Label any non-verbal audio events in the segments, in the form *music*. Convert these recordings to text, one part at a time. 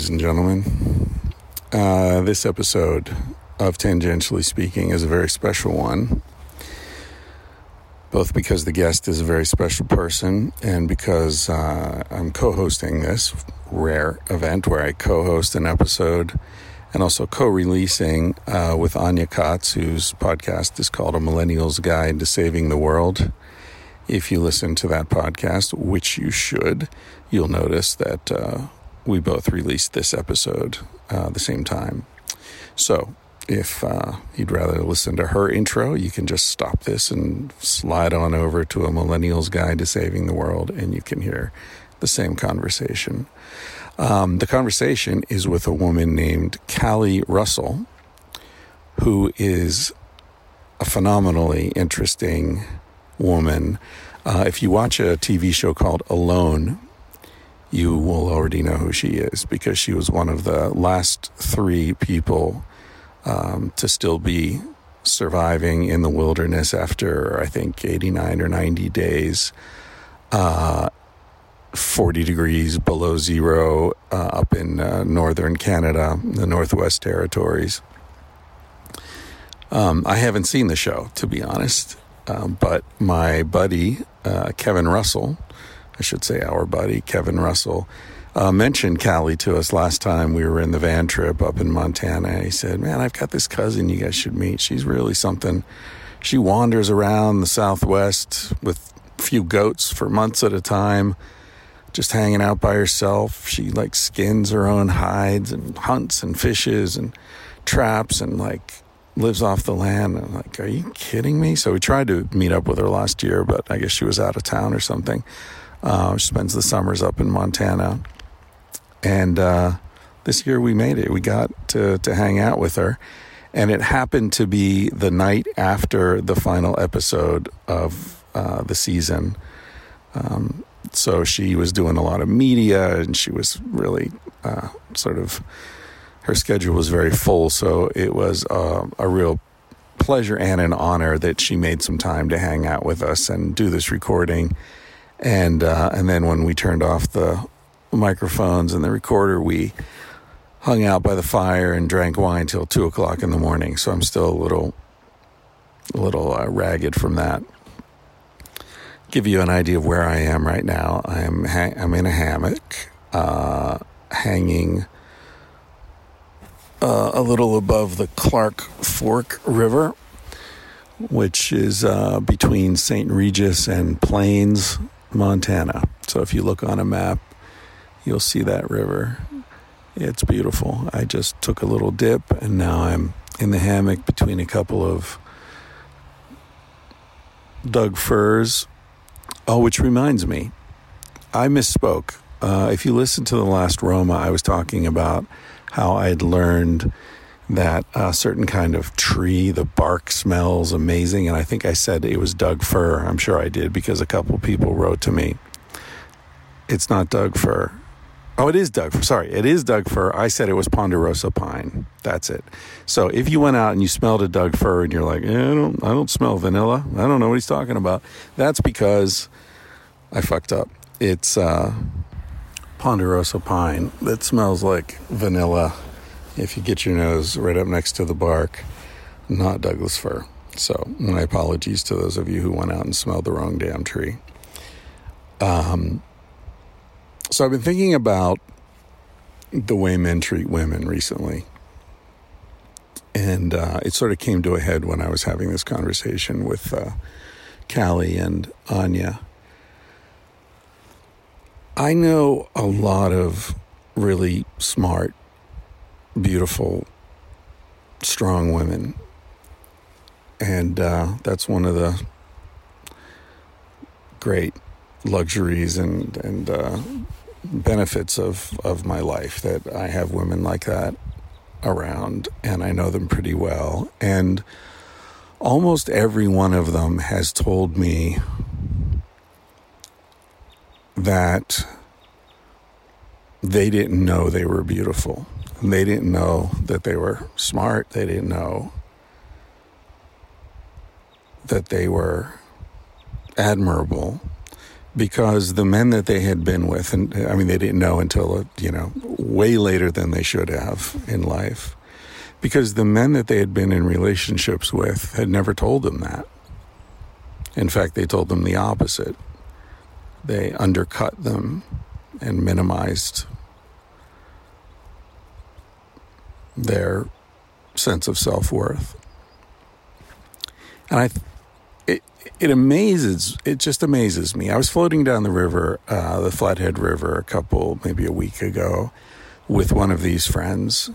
Ladies and gentlemen. Uh, this episode of Tangentially Speaking is a very special one, both because the guest is a very special person and because uh, I'm co hosting this rare event where I co host an episode and also co releasing uh, with Anya Katz, whose podcast is called A Millennial's Guide to Saving the World. If you listen to that podcast, which you should, you'll notice that uh, we both released this episode uh, the same time. So, if uh, you'd rather listen to her intro, you can just stop this and slide on over to a Millennial's Guide to Saving the World, and you can hear the same conversation. Um, the conversation is with a woman named Callie Russell, who is a phenomenally interesting woman. Uh, if you watch a TV show called Alone, you will already know who she is because she was one of the last three people um, to still be surviving in the wilderness after, I think, 89 or 90 days. Uh, 40 degrees below zero uh, up in uh, northern Canada, the Northwest Territories. Um, I haven't seen the show, to be honest, um, but my buddy, uh, Kevin Russell, I should say our buddy, Kevin Russell, uh, mentioned Callie to us last time we were in the van trip up in Montana. He said, Man, I've got this cousin you guys should meet. She's really something. She wanders around the Southwest with a few goats for months at a time just hanging out by herself. She like skins her own hides and hunts and fishes and traps and like lives off the land. And I'm like, are you kidding me? So we tried to meet up with her last year, but I guess she was out of town or something. Uh, she spends the summers up in Montana. And uh, this year we made it. We got to, to hang out with her. And it happened to be the night after the final episode of uh, the season. Um, so she was doing a lot of media and she was really uh, sort of her schedule was very full so it was uh, a real pleasure and an honor that she made some time to hang out with us and do this recording and uh, and then when we turned off the microphones and the recorder we hung out by the fire and drank wine till two o'clock in the morning so i'm still a little a little uh, ragged from that give you an idea of where I am right now. I'm ha- I'm in a hammock, uh, hanging uh, a little above the Clark Fork River, which is uh, between St. Regis and Plains, Montana. So if you look on a map, you'll see that river. It's beautiful. I just took a little dip, and now I'm in the hammock between a couple of Doug firs Oh, which reminds me, I misspoke. Uh, if you listen to the last Roma, I was talking about how I had learned that a certain kind of tree, the bark smells amazing. And I think I said it was Doug fir. I'm sure I did because a couple people wrote to me. It's not Doug fir. Oh, it is Doug fir. Sorry, it is Doug fir. I said it was ponderosa pine. That's it. So if you went out and you smelled a Doug fir and you're like, eh, I don't, I don't smell vanilla. I don't know what he's talking about. That's because I fucked up. It's uh, ponderosa pine that smells like vanilla. If you get your nose right up next to the bark, not Douglas fir. So my apologies to those of you who went out and smelled the wrong damn tree. Um, so I've been thinking about the way men treat women recently. And uh, it sort of came to a head when I was having this conversation with uh, Callie and Anya. I know a lot of really smart, beautiful, strong women. And uh, that's one of the great luxuries and, and uh, benefits of, of my life that I have women like that around and I know them pretty well. And almost every one of them has told me that they didn't know they were beautiful. They didn't know that they were smart. They didn't know that they were admirable because the men that they had been with, and I mean, they didn't know until, uh, you know, way later than they should have in life, because the men that they had been in relationships with had never told them that. In fact, they told them the opposite. They undercut them and minimized their sense of self worth. And I, it, it amazes, it just amazes me. I was floating down the river, uh, the Flathead River, a couple, maybe a week ago, with one of these friends.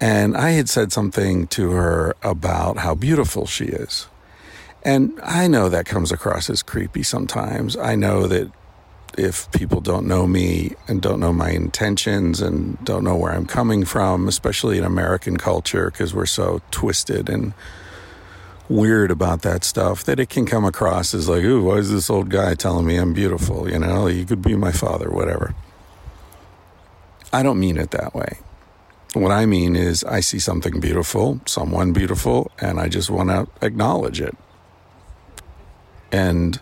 And I had said something to her about how beautiful she is. And I know that comes across as creepy sometimes. I know that if people don't know me and don't know my intentions and don't know where I'm coming from, especially in American culture, because we're so twisted and weird about that stuff, that it can come across as like, ooh, why is this old guy telling me I'm beautiful? You know, you could be my father, whatever. I don't mean it that way. What I mean is, I see something beautiful, someone beautiful, and I just want to acknowledge it. And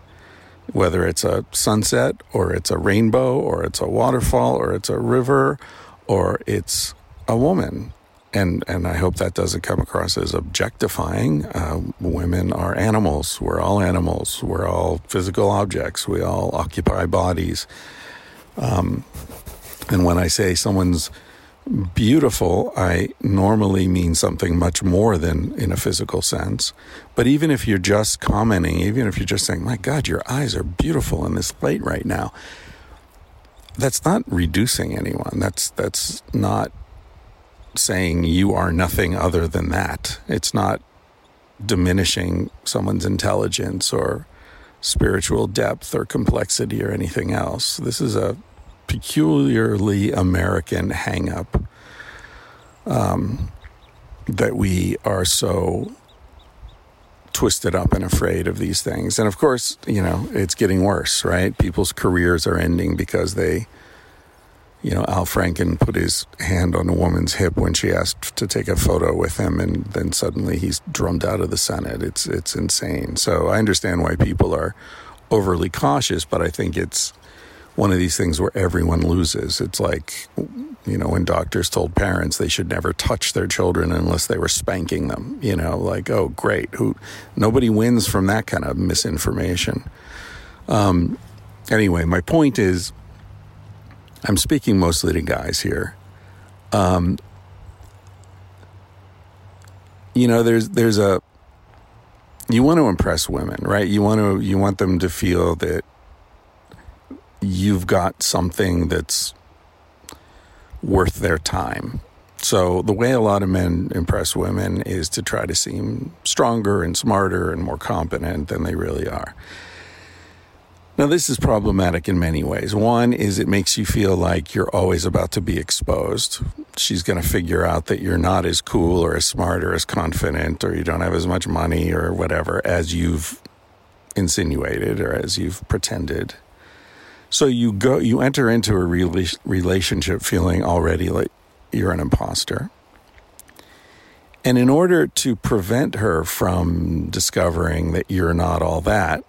whether it's a sunset or it's a rainbow or it's a waterfall or it's a river or it's a woman. And, and I hope that doesn't come across as objectifying. Uh, women are animals. We're all animals. We're all physical objects. We all occupy bodies. Um, and when I say someone's beautiful, I normally mean something much more than in a physical sense. But even if you're just commenting, even if you're just saying, my God, your eyes are beautiful in this light right now, that's not reducing anyone. That's, that's not saying you are nothing other than that. It's not diminishing someone's intelligence or spiritual depth or complexity or anything else. This is a peculiarly American hangup um, that we are so twisted up and afraid of these things. And of course, you know, it's getting worse, right? People's careers are ending because they, you know, Al Franken put his hand on a woman's hip when she asked to take a photo with him, and then suddenly he's drummed out of the Senate. It's it's insane. So I understand why people are overly cautious, but I think it's one of these things where everyone loses. It's like, you know, when doctors told parents they should never touch their children unless they were spanking them, you know, like, oh, great. Who, nobody wins from that kind of misinformation. Um, anyway, my point is I'm speaking mostly to guys here. Um, you know, there's, there's a, you want to impress women, right? You want to, you want them to feel that you've got something that's worth their time. So, the way a lot of men impress women is to try to seem stronger and smarter and more competent than they really are. Now, this is problematic in many ways. One is it makes you feel like you're always about to be exposed. She's going to figure out that you're not as cool or as smart or as confident or you don't have as much money or whatever as you've insinuated or as you've pretended. So you go, you enter into a relationship feeling already like you're an imposter. And in order to prevent her from discovering that you're not all that,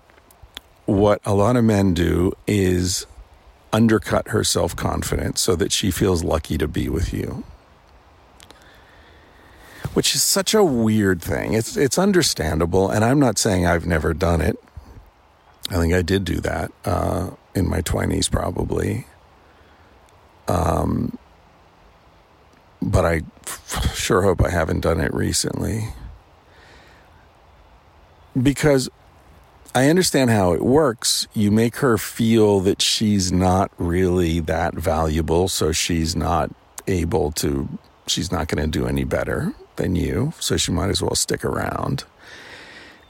what a lot of men do is undercut her self confidence so that she feels lucky to be with you. Which is such a weird thing. It's it's understandable, and I'm not saying I've never done it. I think I did do that. Uh, in my 20s, probably. Um, but I f- sure hope I haven't done it recently. Because I understand how it works. You make her feel that she's not really that valuable, so she's not able to, she's not going to do any better than you, so she might as well stick around.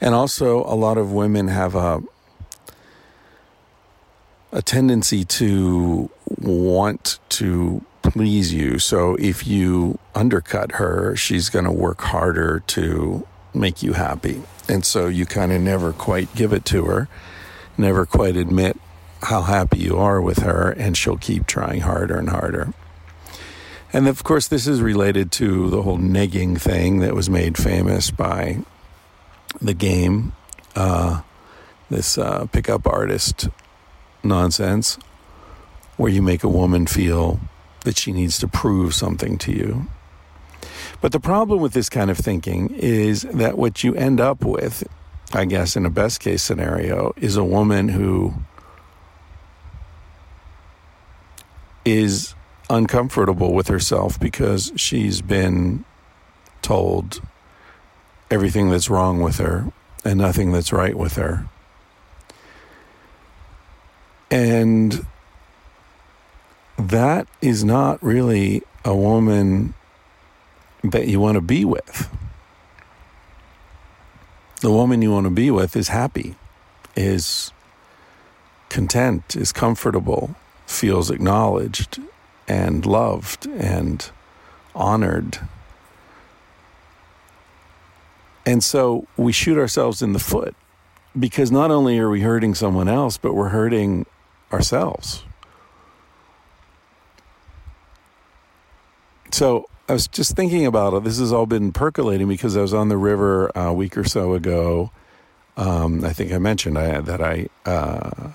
And also, a lot of women have a a tendency to want to please you. So if you undercut her, she's going to work harder to make you happy. And so you kind of never quite give it to her, never quite admit how happy you are with her, and she'll keep trying harder and harder. And of course, this is related to the whole negging thing that was made famous by the game, uh, this uh, pickup artist nonsense, where you make a woman feel that she needs to prove something to you. But the problem with this kind of thinking is that what you end up with, I guess, in a best case scenario, is a woman who is uncomfortable with herself because she's been told everything that's wrong with her and nothing that's right with her. And that is not really a woman that you want to be with. The woman you want to be with is happy, is content, is comfortable, feels acknowledged and loved and honored. And so we shoot ourselves in the foot because not only are we hurting someone else, but we're hurting ourselves. So I was just thinking about it. This has all been percolating because I was on the river a week or so ago. Um, I think I mentioned I, that I uh,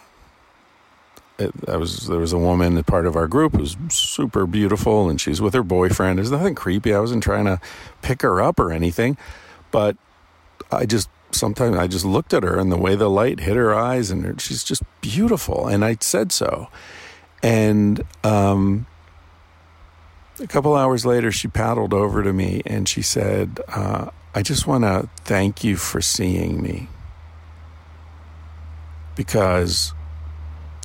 it, I was there was a woman, that part of our group, who's super beautiful, and she's with her boyfriend. There's nothing creepy. I wasn't trying to pick her up or anything, but I just sometimes I just looked at her and the way the light hit her eyes, and her, she's just beautiful, and I said so. And um, a couple hours later, she paddled over to me and she said, uh, I just want to thank you for seeing me. Because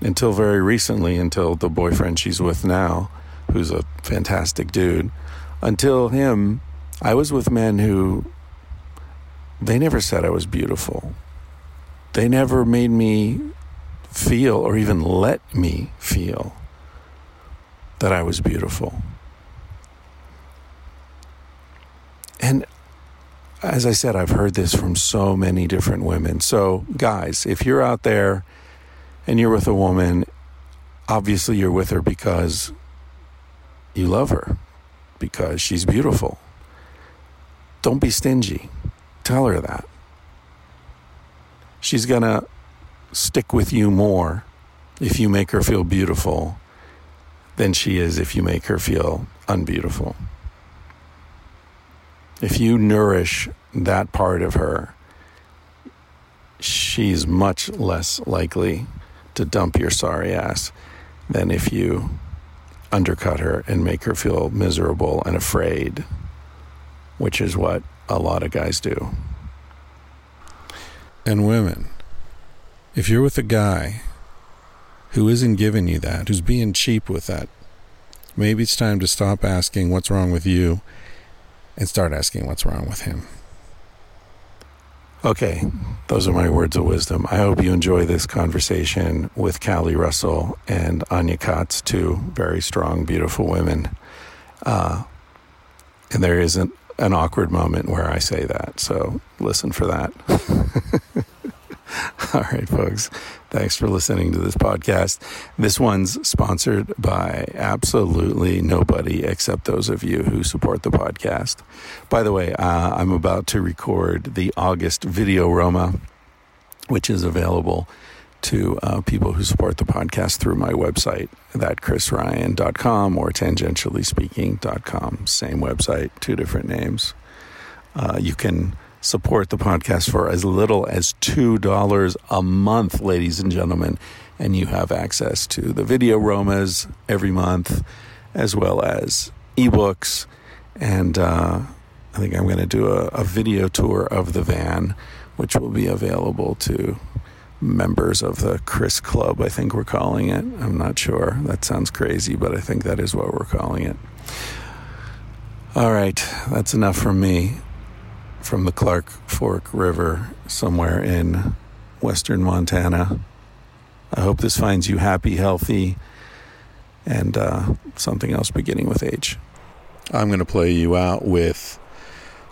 until very recently, until the boyfriend she's with now, who's a fantastic dude, until him, I was with men who they never said I was beautiful. They never made me feel or even let me feel that I was beautiful. And as I said, I've heard this from so many different women. So, guys, if you're out there and you're with a woman, obviously you're with her because you love her, because she's beautiful. Don't be stingy. Tell her that. She's going to stick with you more if you make her feel beautiful than she is if you make her feel unbeautiful if you nourish that part of her, she's much less likely to dump your sorry ass than if you undercut her and make her feel miserable and afraid, which is what a lot of guys do. And women, if you're with a guy who isn't giving you that, who's being cheap with that, maybe it's time to stop asking what's wrong with you and start asking what's wrong with him. Okay, those are my words of wisdom. I hope you enjoy this conversation with Callie Russell and Anya Katz, two very strong, beautiful women. Uh, and there isn't an awkward moment where I say that, so listen for that. *laughs* All right, folks. Thanks for listening to this podcast. This one's sponsored by absolutely nobody except those of you who support the podcast. By the way, uh, I'm about to record the August Video Roma, which is available to uh, people who support the podcast through my website, thatchrisryan.com or tangentiallyspeaking.com. Same website, two different names. Uh, you can support the podcast for as little as $2 a month, ladies and gentlemen. And you have access to the video Romas every month, as well as ebooks. And uh, I think I'm going to do a, a video tour of the van, which will be available to members of the Chris Club, I think we're calling it. I'm not sure. That sounds crazy, but I think that is what we're calling it. All right, that's enough from me from the Clark Fork River somewhere in western Montana. I hope this finds you happy, healthy, and uh, something else beginning with H. I'm going to play you out with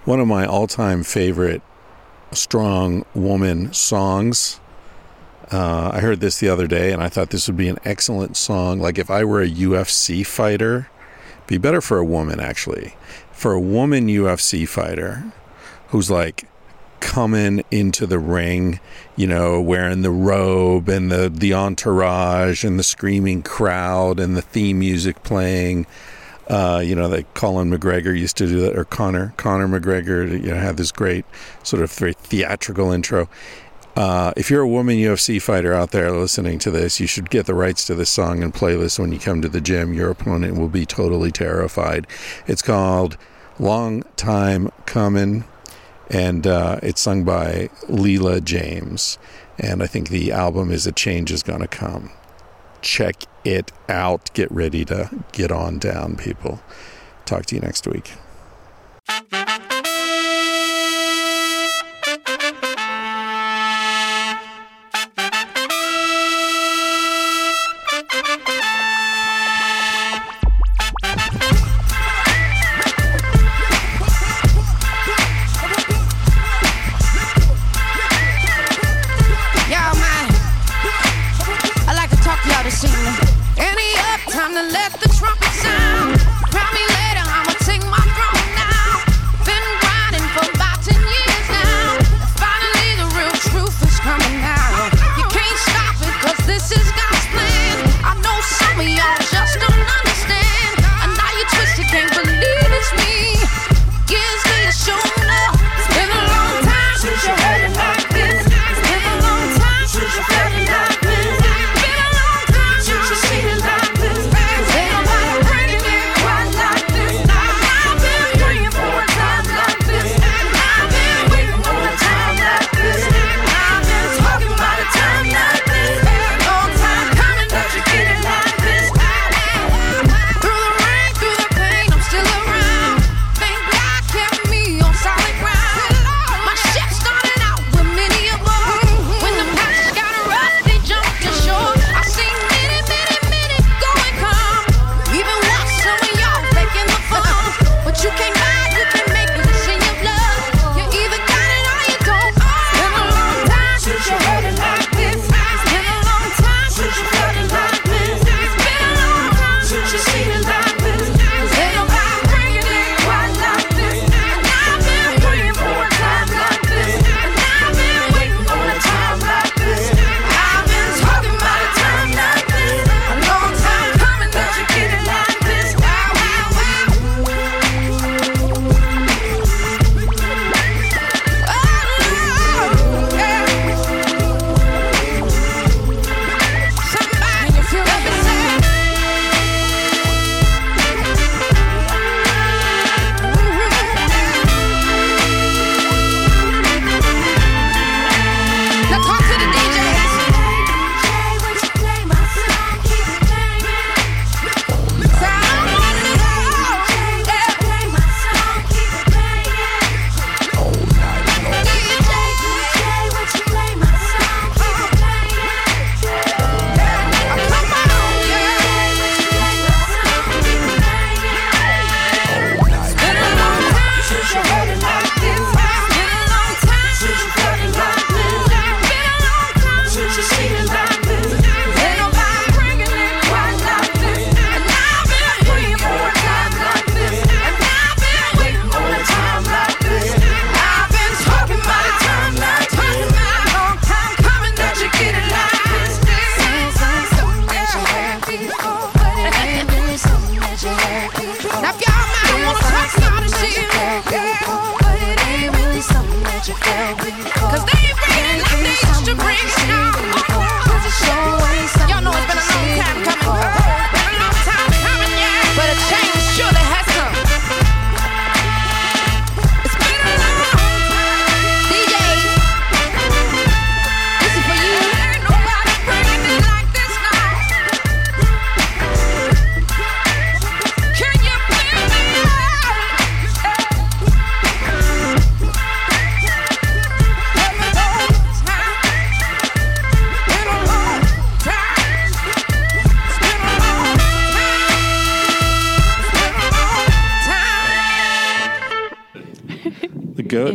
one of my all time favorite strong woman songs. Uh, I heard this the other day and I thought this would be an excellent song. Like if I were a UFC fighter, be better for a woman actually. For a woman UFC fighter who's like coming into the ring, you know, wearing the robe and the, the entourage and the screaming crowd and the theme music playing. Uh, you know, like Colin McGregor used to do that, or Conor, Conor McGregor, you know, had this great sort of very theatrical intro. Uh, if you're a woman UFC fighter out there listening to this, you should get the rights to this song and playlist when you come to the gym. Your opponent will be totally terrified. It's called Long Time Coming and uh, it's sung by Leela James. And I think the album is A Change Is Gonna Come. Check it out. Get ready to get on down, people. Talk to you next week.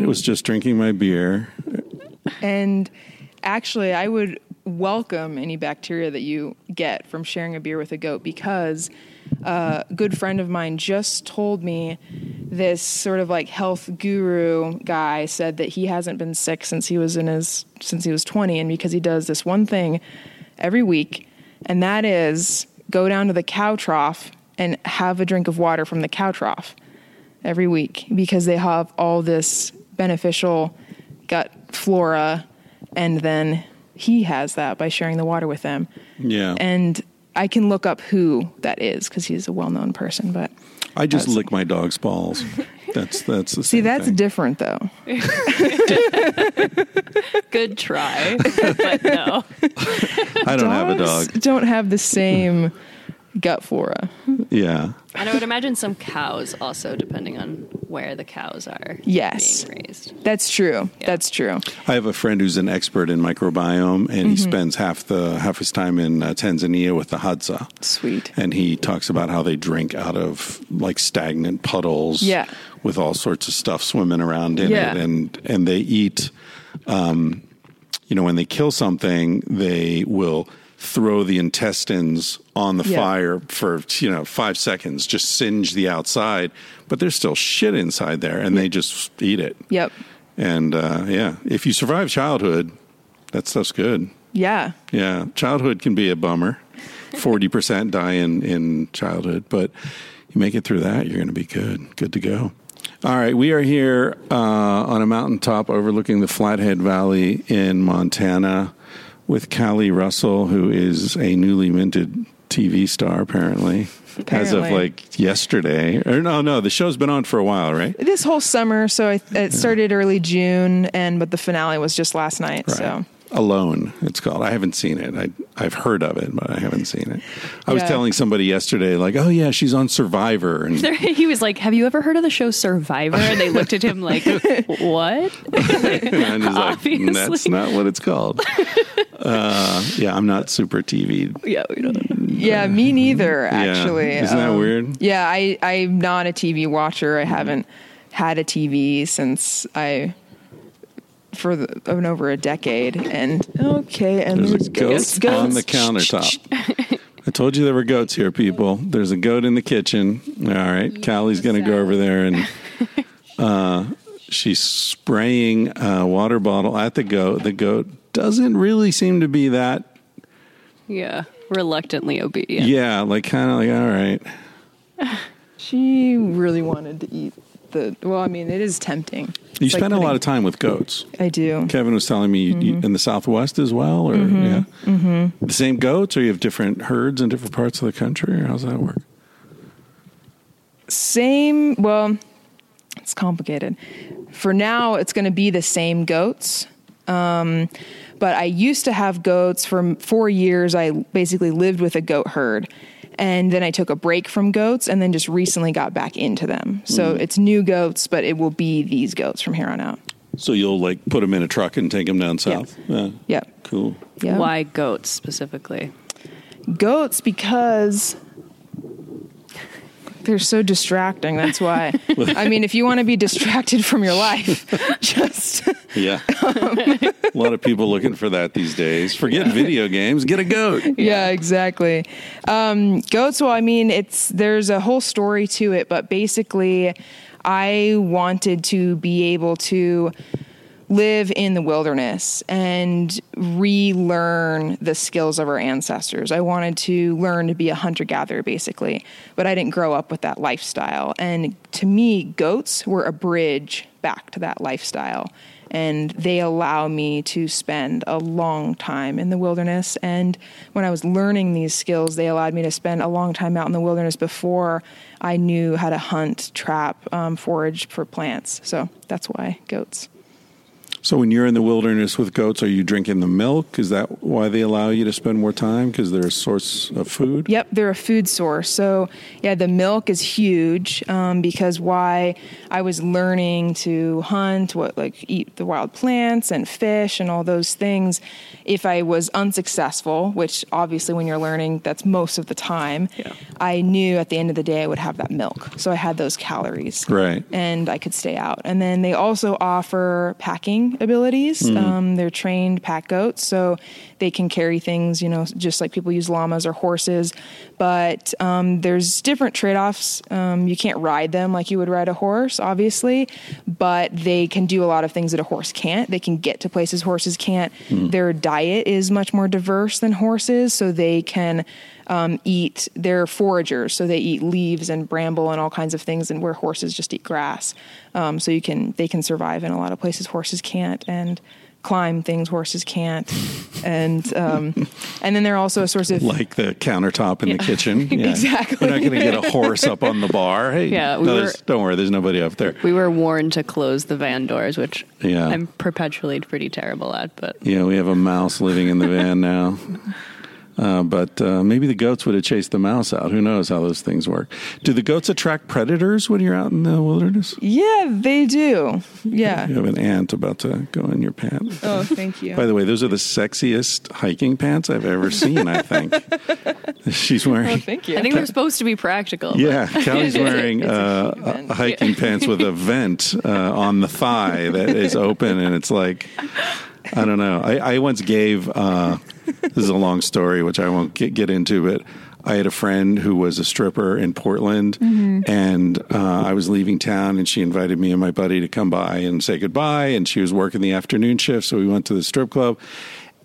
Was just drinking my beer. And actually, I would welcome any bacteria that you get from sharing a beer with a goat because a good friend of mine just told me this sort of like health guru guy said that he hasn't been sick since he was in his since he was 20 and because he does this one thing every week and that is go down to the cow trough and have a drink of water from the cow trough every week because they have all this beneficial gut flora and then he has that by sharing the water with them Yeah. and I can look up who that is because he's a well-known person. But I just That's- lick my dog's balls. That's that's the *laughs* see, same that's thing. different though. *laughs* Good try, but no. I don't have a Dogs dog. Don't have the same gut flora. Yeah. And I would imagine some cows also, depending on where the cows are Yes. being raised. That's true. Yeah. That's true. I have a friend who's an expert in microbiome, and Mm-hmm. he spends half the half his time in uh, Tanzania with the Hadza. Sweet. And he talks about how they drink out of like stagnant puddles, Yeah. with all sorts of stuff swimming around in Yeah. it, and and they eat. Um, you know, when they kill something, they will throw the intestines on the Yeah. fire for you know five seconds, just singe the outside, but there's still shit inside there, and they just eat it. Yep. And uh, yeah, if you survive childhood, that stuff's good. Yeah. Yeah, childhood can be a bummer. Forty percent die in in childhood, but you make it through that, you're going to be good, good to go. All right, we are here uh, on a mountaintop overlooking the Flathead Valley in Montana with Callie Russell, who is a newly minted TV star, apparently, as of like yesterday. Or no, no, the show's been on for a while, right? This whole summer, so I, it started early June, and but the finale was just last night. So Alone, it's called. I haven't seen it. I, I've heard of it, but I haven't seen it. I was Yeah. telling somebody yesterday, like, oh yeah, she's on Survivor, and *laughs* he was like, "Have you ever heard of the show Survivor?" And they looked at him like, *laughs* "What?" *laughs* and I'm just like, that's not what it's called. uh, yeah, I'm not super TV. yeah, we don't. yeah, me neither. Actually, Isn't that Um, weird? Yeah, I I'm not a TV watcher. I haven't had a TV since I for the, of over a decade. And okay, and There's a goat goats. on the countertop. I told you there were goats here, people. There's a goat in the kitchen. All right, Callie's going to go over there and *laughs* uh, she's spraying a water bottle at the goat. The goat doesn't really seem to be that. Yeah, reluctantly obedient. Yeah, like kind of like all right. She really wanted to eat the. Well, I mean, it is tempting. You It's like spend a lot of time with goats. I do. Kevin was telling me you, you, in the Southwest as well, or yeah, mm-hmm. the same goats, or you have different herds in different parts of the country, or how's that work? Same. Well, it's complicated. For now, it's going to be the same goats. Um, but I used to have goats for four years. I basically lived with a goat herd. And then I took a break from goats and then just recently got back into them. So Mm. it's new goats, but it will be these goats from here on out. So you'll like put them in a truck and take them down south. Yeah, Yep. cool. Yeah. Why goats specifically? Goats because they're so distracting. That's why. *laughs* I mean, if you want to be distracted from your life, *laughs* just Yeah, a lot of people looking for that these days. Forget video games, get a goat. yeah, exactly. Um, goats. Well, I mean, it's there's a whole story to it, but basically, I wanted to be able to live in the wilderness and relearn the skills of our ancestors. I wanted to learn to be a hunter gatherer, basically, but I didn't grow up with that lifestyle. And to me, goats were a bridge back to that lifestyle. And they allow me to spend a long time in the wilderness. And when I was learning these skills, they allowed me to spend a long time out in the wilderness before I knew how to hunt, trap, um, forage for plants. So that's why goats. So when you're in the wilderness with goats, are you drinking the milk? Is that why they allow you to spend more time? Because they're a source of food? Yep, they're a food source. So, yeah, the milk is huge um, because why I was learning to hunt, what like eat the wild plants and fish and all those things. If I was unsuccessful, which obviously when you're learning, that's most of the time, Yeah. I knew at the end of the day I would have that milk. So I had those calories. Right. And I could stay out. And then they also offer packing abilities. Mm-hmm. Um, they're trained pack goats, so they can carry things, you know, just like people use llamas or horses. But um, there's different trade offs. Um, you can't ride them like you would ride a horse, obviously, but they can do a lot of things that a horse can't. They can get to places horses can't. Their diet is much more diverse than horses, so they can um, eat. They're foragers, so they eat leaves and bramble and all kinds of things, and where horses just eat grass. Um, so you can they can survive in a lot of places horses can't, and climb things horses can't, *laughs* and um, and then they're also a source of Like the countertop in the kitchen. *laughs* Yeah. Exactly. You're not going to get a horse up on the bar. *laughs* Hey, Yeah, we no, were- don't worry, there's nobody up there. We were warned to close the van doors, which Yeah. I'm perpetually pretty terrible at. But Yeah, we have a mouse living in the van now. Uh, but uh, maybe the goats would have chased the mouse out. Who knows how those things work? Do the goats attract predators when you're out in the wilderness? yeah, they do. Yeah. You have an ant about to go in your pants. Oh, thank you. By the way, those are the sexiest hiking pants I've ever seen, I think. *laughs* She's oh, wearing. thank you. I think they're supposed to be practical. Yeah, *laughs* Callie's It's a- wearing it's a uh, cute vent. a hiking pants with a vent uh, on the thigh that is open, and it's like I don't know. I, I once gave uh, this is a long story, which I won't get, get into, but I had a friend who was a stripper in Portland, and uh, I was leaving town, and she invited me and my buddy to come by and say goodbye. And she was working the afternoon shift, so we went to the strip club.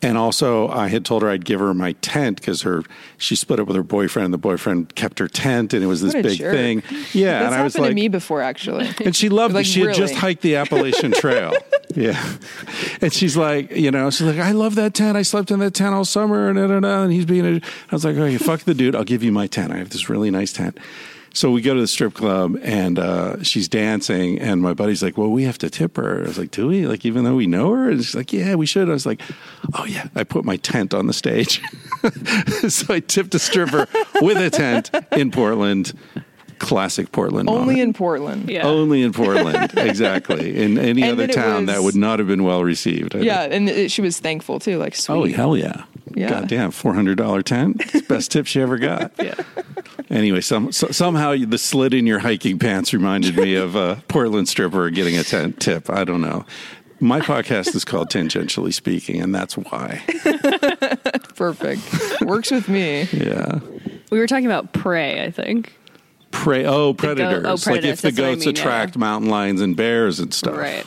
And also, I had told her I'd give her my tent because her she split up with her boyfriend. and The boyfriend kept her tent, and it was this big jerk. thing. Yeah, That's and I was like, to me before, actually. *laughs* and she loved *laughs* Like, it. She had just hiked the Appalachian Trail. *laughs* yeah. And she's like, you know, she's like, I love that tent. I slept in that tent all summer. And, da, da, da. and he's being a, I was like, oh, you fuck the dude. I'll give you my tent. I have this really nice tent. So we go to the strip club and uh, she's dancing. And my buddy's like, well, we have to tip her. I was like, do we? Like, even though we know her? And she's like, yeah, we should. I was like, oh, yeah. I put my tent on the stage. *laughs* so I tipped a stripper with a tent in Portland. Classic Portland. Only moment. in Portland. Yeah. Only in Portland, *laughs* exactly. In any And other that it town, that would not have been well received. I Yeah, think. and it, she was thankful too. Like, oh, sweet. Oh hell yeah! Yeah. Goddamn, four hundred dollar tent. Best tip she ever got. *laughs* Yeah. Anyway, some so, somehow the slit in your hiking pants reminded me of a *laughs* Portland stripper getting a tent tip. I don't know. My podcast is called Tangentially Speaking, and that's why. Perfect. Works with me. Yeah. We were talking about prey, I think. Prey. Oh, predators. oh, Like predators, if the what I goats mean, yeah. attract mountain lions and bears and stuff. Right.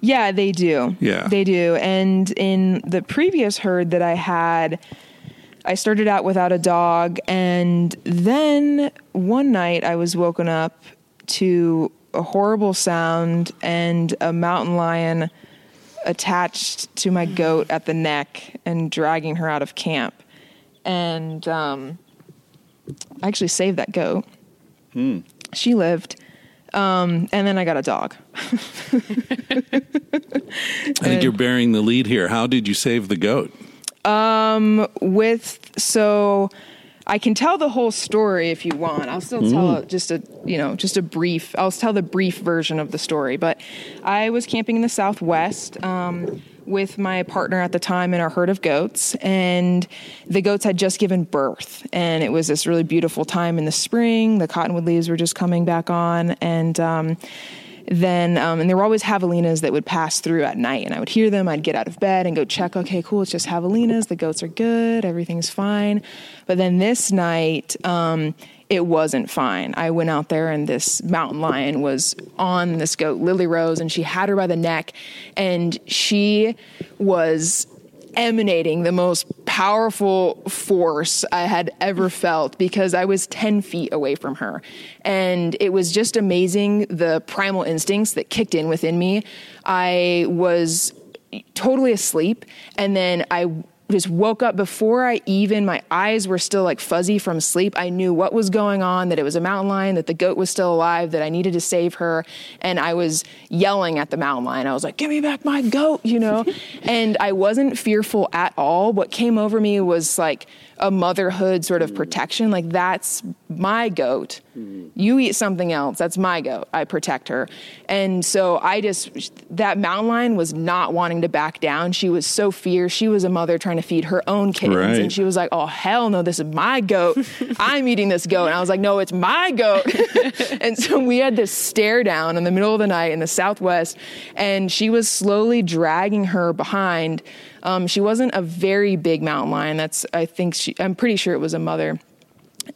Yeah, they do. Yeah. They do. And in the previous herd that I had, I started out without a dog. And then one night I was woken up to a horrible sound and a mountain lion attached to my goat at the neck and dragging her out of camp. And um, I actually saved that goat. She lived. Um, and then I got a dog. *laughs* I think you're bearing the lead here. How did you save the goat? with so I can tell the whole story if you want. I'll still tell it just a you know just a brief. I'll tell the brief version of the story. But I was camping in the Southwest um, with my partner at the time in our herd of goats, and the goats had just given birth, and it was this really beautiful time in the spring. The cottonwood leaves were just coming back on, and um, then um, and there were always javelinas that would pass through at night and i would hear them. I'd get out of bed and go check okay cool it's just javelinas. The goats are good. Everything's fine. But then this night um, it wasn't fine i went out there and this mountain lion was on this goat lily rose and she had her by the neck and she was emanating the most powerful force I had ever felt because I was 10 feet away from her. And it was just amazing the primal instincts that kicked in within me. I was totally asleep and then I just woke up before I even, my eyes were still like fuzzy from sleep. I knew what was going on, that it was a mountain lion, that the goat was still alive, that I needed to save her. And I was yelling at the mountain lion. I was like, give me back my goat, you know? *laughs* and I wasn't fearful at all. What came over me was like, a motherhood sort of mm. protection. Like that's my goat. Mm-hmm. You eat something else. That's my goat. I protect her. And so I just that mountain lion was not wanting to back down. She was so fierce. She was a mother trying to feed her own kittens, Right. and she was like, "Oh hell no, this is my goat. *laughs* I'm eating this goat." And I was like, "No, it's my goat." *laughs* and so we had this stare down in the middle of the night in the southwest, and she was slowly dragging her behind. Um, she wasn't a very big mountain lion. That's I think she. I'm pretty sure it was a mother.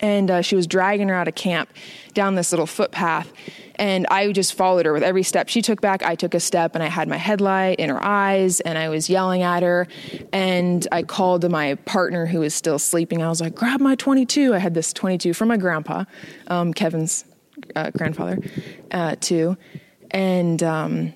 And uh, she was dragging her out of camp down this little footpath. And i just followed her with every step she took back. I took a step and i had my headlight in her eyes and i was yelling at her. And i called to my partner who was still sleeping. I was like grab my 22 i had this 22 from my grandpa um, kevin's uh, grandfather uh, too. And um,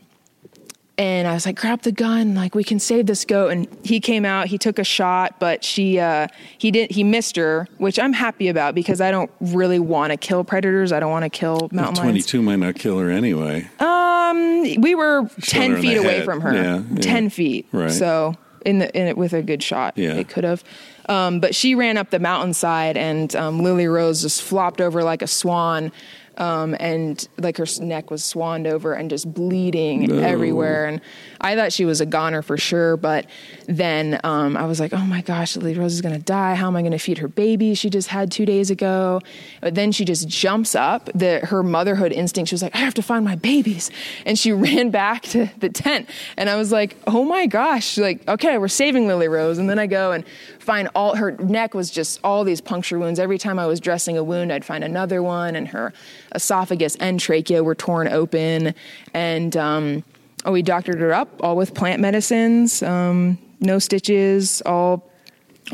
and I was like, grab the gun, like we can save this goat. And he came out, he took a shot, but she, uh, he didn't, he missed her, which I'm happy about because I don't really want to kill predators. I don't want to kill mountain lions. 22 might not kill her anyway. Um, we were her ten feet away head. from her. Yeah, yeah. Ten feet. Right. So in the in it with a good shot, Yeah. it could have. Um, but she ran up the mountainside, and um, Lily Rose just flopped over like a swan. Um, and like her neck was swanned over and just bleeding everywhere. And I thought she was a goner for sure. But then um, I was like, oh my gosh, Lily Rose is going to die. How am I going to feed her baby she just had two days ago? But then she just jumps up. The, her motherhood instinct, she was like, I have to find my babies. And she *laughs* ran back to the tent. And I was like, oh my gosh, like, okay, we're saving Lily Rose. And then I go and find all her neck was just all these puncture wounds. Every time I was dressing a wound, I'd find another one, and her esophagus and trachea were torn open. And um, oh, we doctored her up all with plant medicines, um, no stitches, all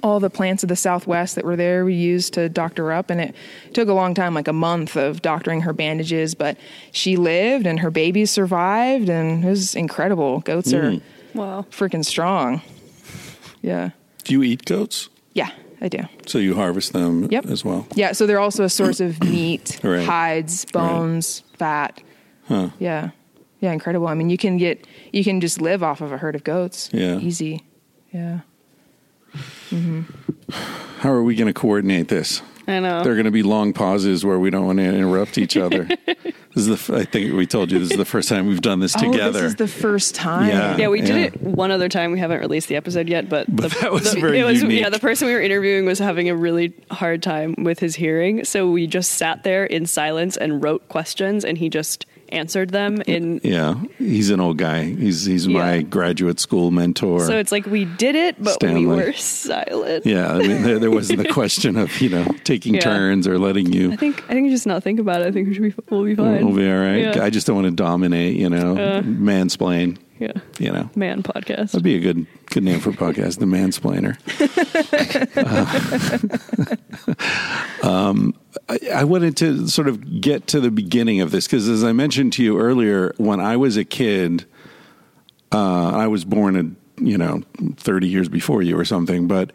all the plants of the southwest that were there we used to doctor her up and it took a long time like a month of doctoring her bandages but she lived and her babies survived and it was incredible goats are Wow. freaking strong yeah Do you eat goats? yeah i do So you harvest them Yep. as well? yeah so they're also a source of *clears throat* meat Right. hides bones fat Huh. yeah yeah incredible i mean you can get you can just live off of a herd of goats Yeah. easy yeah mm-hmm. How are we going to coordinate this? I know. There are going to be long pauses where we don't want to interrupt each *laughs* other. this is the. f- I think we told you this is the first time we've done this together. oh this is the first time Yeah. yeah, we did Yeah. it one other time. We haven't released the episode yet, but, But the, that was the- very it was, unique. Yeah, the person we were interviewing was having a really hard time with his hearing, so we just sat there in silence and wrote questions, and he just answered them in. yeah, he's an old guy. He's he's my graduate school mentor. So it's like we did it, but Stanley. we were silent. yeah, I mean, there, there wasn't the question of you know taking Yeah. turns or letting you. I think I think just not think about it. I think we should be we'll be fine. We'll be all right. Yeah. I just don't want to dominate. You know, Uh. mansplain. Yeah, You know, man podcast. that'd be a good good name for a podcast. The mansplainer. Uh, *laughs* um, I, I wanted to sort of get to the beginning of this because, as I mentioned to you earlier, when I was a kid, uh, I was born a you know thirty years before you or something, but.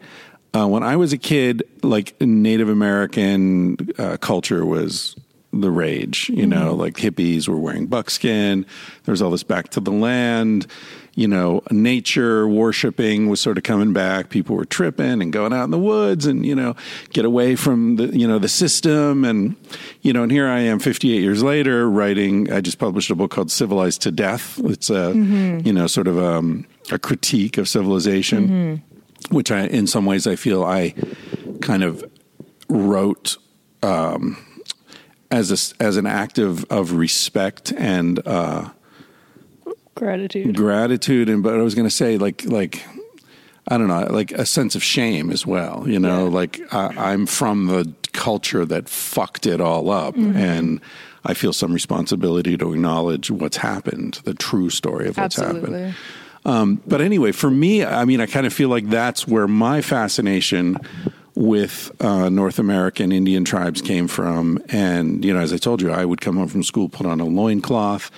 Uh, when I was a kid, like Native American uh, culture was the rage. You know, like hippies were wearing buckskin. There was all this back to the land. You know, nature worshiping was sort of coming back. People were tripping and going out in the woods and you know get away from the you know the system and you know. And here I am, 58 years later, writing. I just published a book called "Civilized to Death." It's a you know sort of um, a critique of civilization which I, in some ways, I feel I kind of wrote um, as a, as an act of, of respect and uh, Gratitude. gratitude, and but I was going to say like like I don't know, like a sense of shame as well. You know, Yeah. like I, I'm from the culture that fucked it all up, and I feel some responsibility to acknowledge what's happened, the true story of what's happened. Um, but anyway, for me, I mean, I kind of feel like that's where my fascination with uh, North American Indian tribes came from. And, you know, as I told you, I would come home from school, put on a loincloth.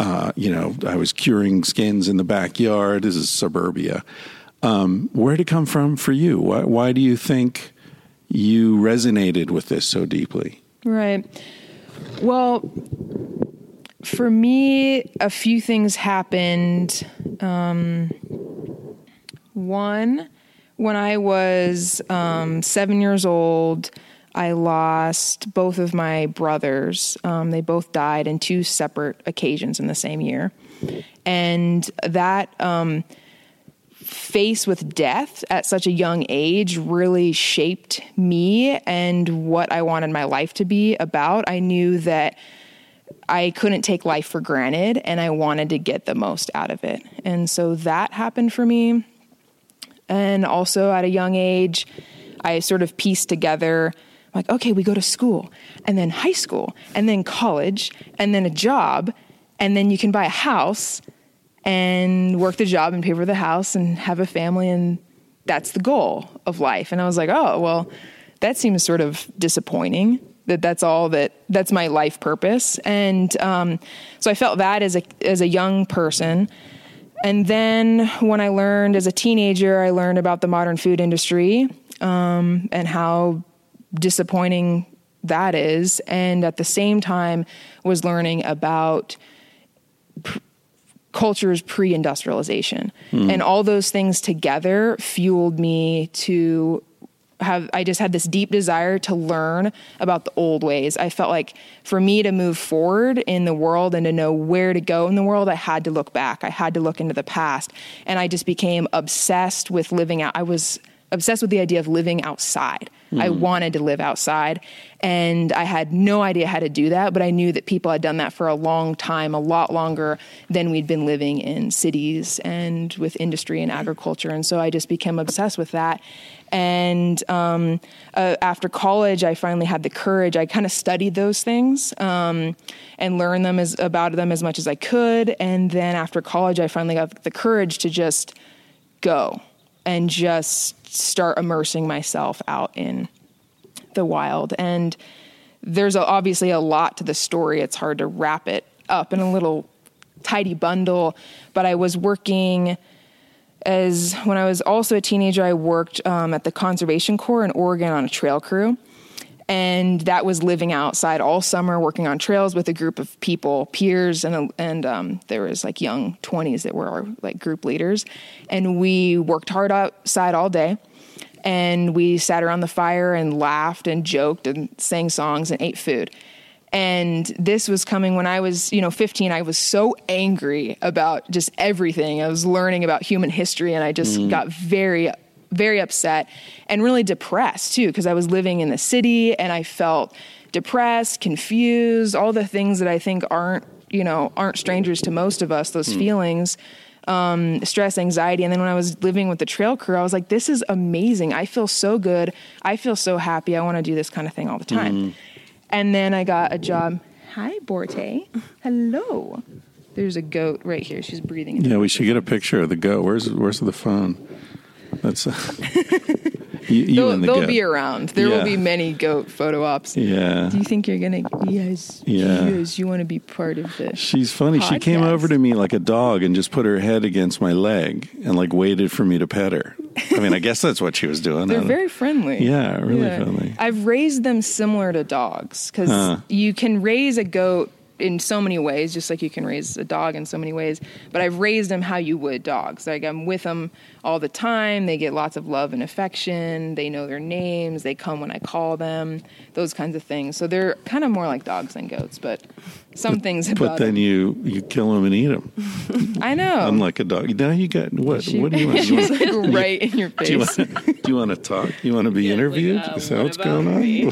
Uh, you know, I was curing skins in the backyard. This is suburbia. Um, where did it come from for you? Why, why do you think you resonated with this so deeply? Right. Well, for me, a few things happened. Um, one, when I was um, seven years old, I lost both of my brothers. Um, they both died in two separate occasions in the same year. And that um, face with death at such a young age really shaped me and what I wanted my life to be about. I knew that I couldn't take life for granted and I wanted to get the most out of it. And so that happened for me. And also at a young age, I sort of pieced together like, okay, we go to school and then high school and then college and then a job and then you can buy a house and work the job and pay for the house and have a family and that's the goal of life. And I was like, oh, well, that seems sort of disappointing that that's all that that's my life purpose. And um, so I felt that as a as a young person. And then when I learned as a teenager, I learned about the modern food industry um, and how disappointing that is. And at the same time, was learning about pr- culture's pre-industrialization, and all those things together fueled me to have I just had this deep desire to learn about the old ways. I felt like for me to move forward in the world and to know where to go in the world, I had to look back. I had to look into the past. And I just became obsessed with living out. I was obsessed with the idea of living outside. I wanted to live outside and I had no idea how to do that, but I knew that people had done that for a long time, a lot longer than we'd been living in cities and with industry and agriculture. And so I just became obsessed with that. And um, uh, after college, I finally had the courage. I kind of studied those things um, and learned them as about them as much as I could. And then after college, I finally got the courage to just go and just start immersing myself out in the wild. And there's a, obviously a lot to the story. It's hard to wrap it up in a little tidy bundle. But I was working as when I was also a teenager, I worked um, at the Conservation Corps in Oregon on a trail crew. And that was living outside all summer, working on trails with a group of people, peers, and and um, there was like young twenties that were our like group leaders, and we worked hard outside all day, and we sat around the fire and laughed and joked and sang songs and ate food. And this was coming when I was, you know, 15. I was so angry about just everything. I was learning about human history and I just got very, very upset and really depressed too, because I was living in the city and I felt depressed, confused, all the things that I think aren't, you know, aren't strangers to most of us, those feelings um, stress, anxiety. And then when I was living with the trail crew, I was like, this is amazing. I feel so good. I feel so happy. I want to do this kind of thing all the time. And then I got a job. Hi, Borte. Hello. There's a goat right here. She's breathing. Yeah, we should get a picture of the goat. Where's where's the phone? That's uh, *laughs* you, you They'll, the they'll be around. There will be many goat photo ops. Yeah. Do you think you're gonna? Yes. Yeah. Yes. You want to be part of this? She's funny. She came over to me like a dog and just put her head against my leg and like waited for me to pet her. I mean, I guess that's what she was doing. They're very friendly. Yeah, really Yeah. friendly. I've raised them similar to dogs because Huh. you can raise a goat in so many ways, just like you can raise a dog in so many ways. But I've raised them how you would dogs. Like I'm with them all the time. They get lots of love and affection. They know their names. They come when I call them. Those kinds of things. So they're kind of more like dogs than goats. But some things But about then them. you you kill them and eat them. *laughs* I know. Unlike a dog. Now you got what? She- what do you *laughs* want? *laughs* You want like right in your do you face. want, do you want to talk? You want to be interviewed? like, uh, Is that what what's about going on? me?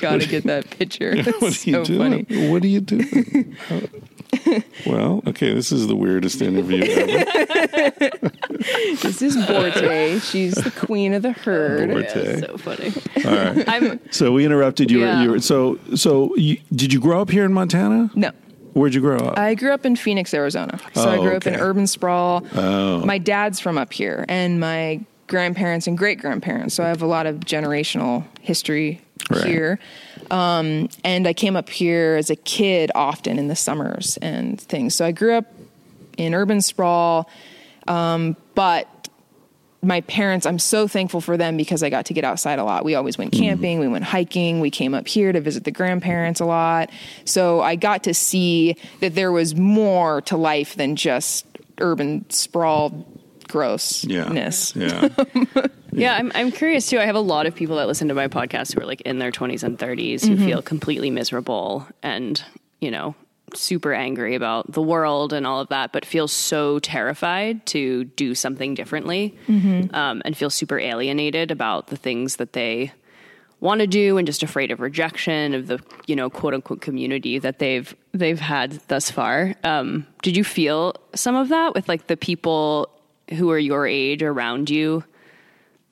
Gotta get that picture. what That's are you so doing? funny. What are you doing? *laughs* well, okay, this is the weirdest interview ever. This is Borte. She's the queen of the herd. Borte. Yeah, so funny. All right. *laughs* I'm So we interrupted you. Yeah. you were, so so you, did you grow up here in Montana? No. Where'd you grow up? I grew up in Phoenix, Arizona. So I Oh, grew up in urban sprawl. Oh. My dad's from up here, and my grandparents and great grandparents. So I have a lot of generational history Right. here. Um, and I came up here as a kid often in the summers and things. So I grew up in urban sprawl, um, but my parents, I'm so thankful for them because I got to get outside a lot. We always went camping, we went hiking, we came up here to visit the grandparents a lot. So I got to see that there was more to life than just urban sprawl grossness. Yeah. *laughs* Yeah, I'm, I'm curious too. I have a lot of people that listen to my podcast who are like in their 20s and 30s who feel completely miserable and, you know, super angry about the world and all of that, but feel so terrified to do something differently um, and feel super alienated about the things that they want to do and just afraid of rejection of the you know quote unquote community that they've they've had thus far. Um, did you feel some of that with like the people who are your age around you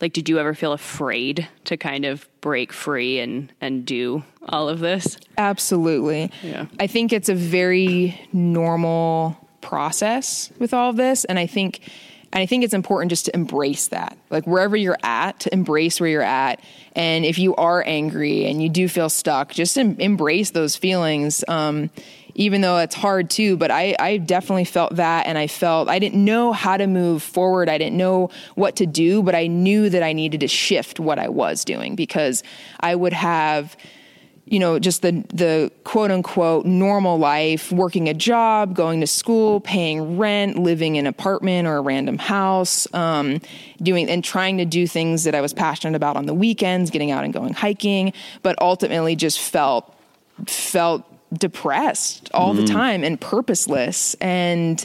like did you ever feel afraid to kind of break free and and do all of this Absolutely. Yeah. I think it's a very normal process with all of this. And I think and I think it's important just to embrace that. Like wherever you're at, to embrace where you're at. And if you are angry and you do feel stuck, just em- embrace those feelings. Um, even though it's hard too, but I, I definitely felt that and I felt I didn't know how to move forward. I didn't know what to do, but I knew that I needed to shift what I was doing because I would have you know, just the the quote unquote normal life, working a job, going to school, paying rent, living in an apartment or a random house, um, doing and trying to do things that I was passionate about on the weekends, getting out and going hiking, but ultimately just felt felt depressed all the time and purposeless and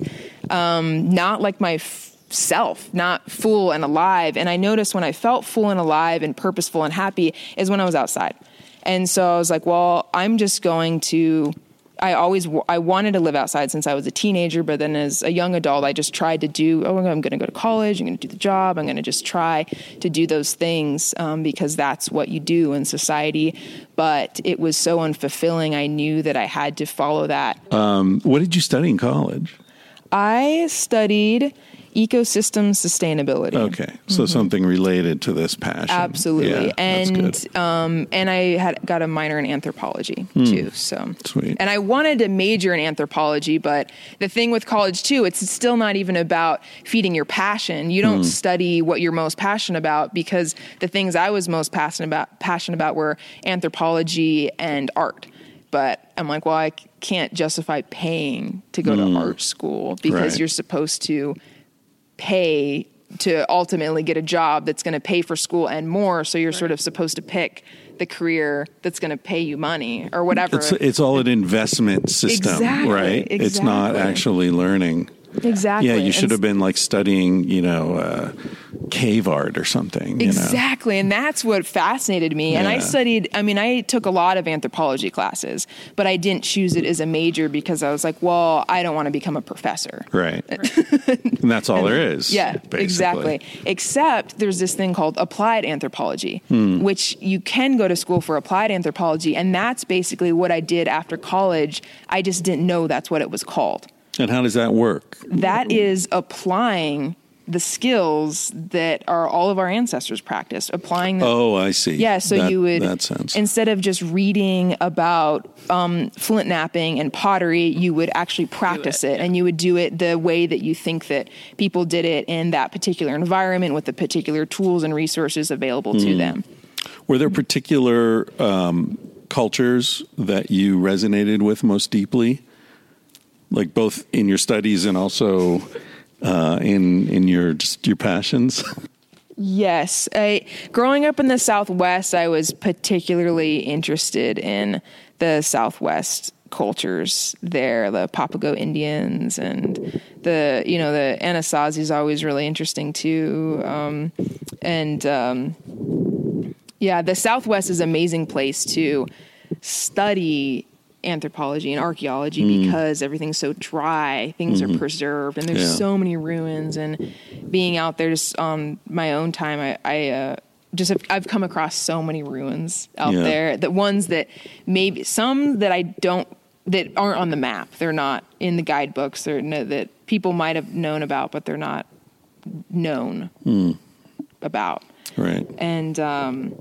um, not like my f- self, not full and alive. And I noticed when I felt full and alive and purposeful and happy is when I was outside. And so I was like, well, I'm just going to. I always I wanted to live outside since I was a teenager, but then as a young adult, I just tried to do. Oh, I'm going to go to college. I'm going to do the job. I'm going to just try to do those things um, because that's what you do in society. But it was so unfulfilling. I knew that I had to follow that. Um, what did you study in college? I studied ecosystem sustainability. Okay, so something related to this passion. Mm-hmm. Absolutely. Yeah, and um and I had got a minor in anthropology too. So Hmm. Sweet. And I wanted to major in anthropology, but the thing with college too, it's still not even about feeding your passion. You Hmm. don't study what you're most passionate about because the things I was most passionate about passionate about were anthropology and art. But I'm like, well, I can't justify paying to go to art school because Hmm. Right. you're supposed to pay to ultimately get a job that's going to pay for school and more. So you're sort of supposed to pick the career that's going to pay you money or whatever. It's it's all an investment system, Exactly, right? It's not actually learning. Exactly. Yeah, you And should have been like studying, you know, uh, cave art or something. You know? Exactly. And that's what fascinated me. And I studied, I mean, I took a lot of anthropology classes, but I didn't choose it as a major because I was like, well, I don't want to become a professor. Right. *laughs* and that's all there is. Yeah, basically. exactly. Except there's this thing called applied anthropology, Hmm. which you can go to school for applied anthropology. And that's basically what I did after college. I just didn't know that's what it was called. And how does that work? That is applying the skills that are all of our ancestors practiced, applying them. Oh, I see. Yeah, so That- you would that sense. instead of just reading about um, flint knapping and pottery, you would actually practice it, and you would do it the way that you think that people did it in that particular environment with the particular tools and resources available Hmm. to them. Were there particular um, cultures that you resonated with most deeply, like both in your studies and also uh, in in your just your passions? Yes, I, growing up in the Southwest, I was particularly interested in the Southwest cultures there, the Papago Indians and the you know the Anasazi is always really interesting too, um, and um, yeah, the Southwest is an amazing place to study anthropology and archaeology because everything's so dry things are preserved and there's Yeah. so many ruins and being out there just on my own time i, I uh, just have, i've come across so many ruins out Yeah. there the ones that maybe some that i don't that aren't on the map they're not in the guidebooks they're no, that people might have known about but they're not known about Right. and um,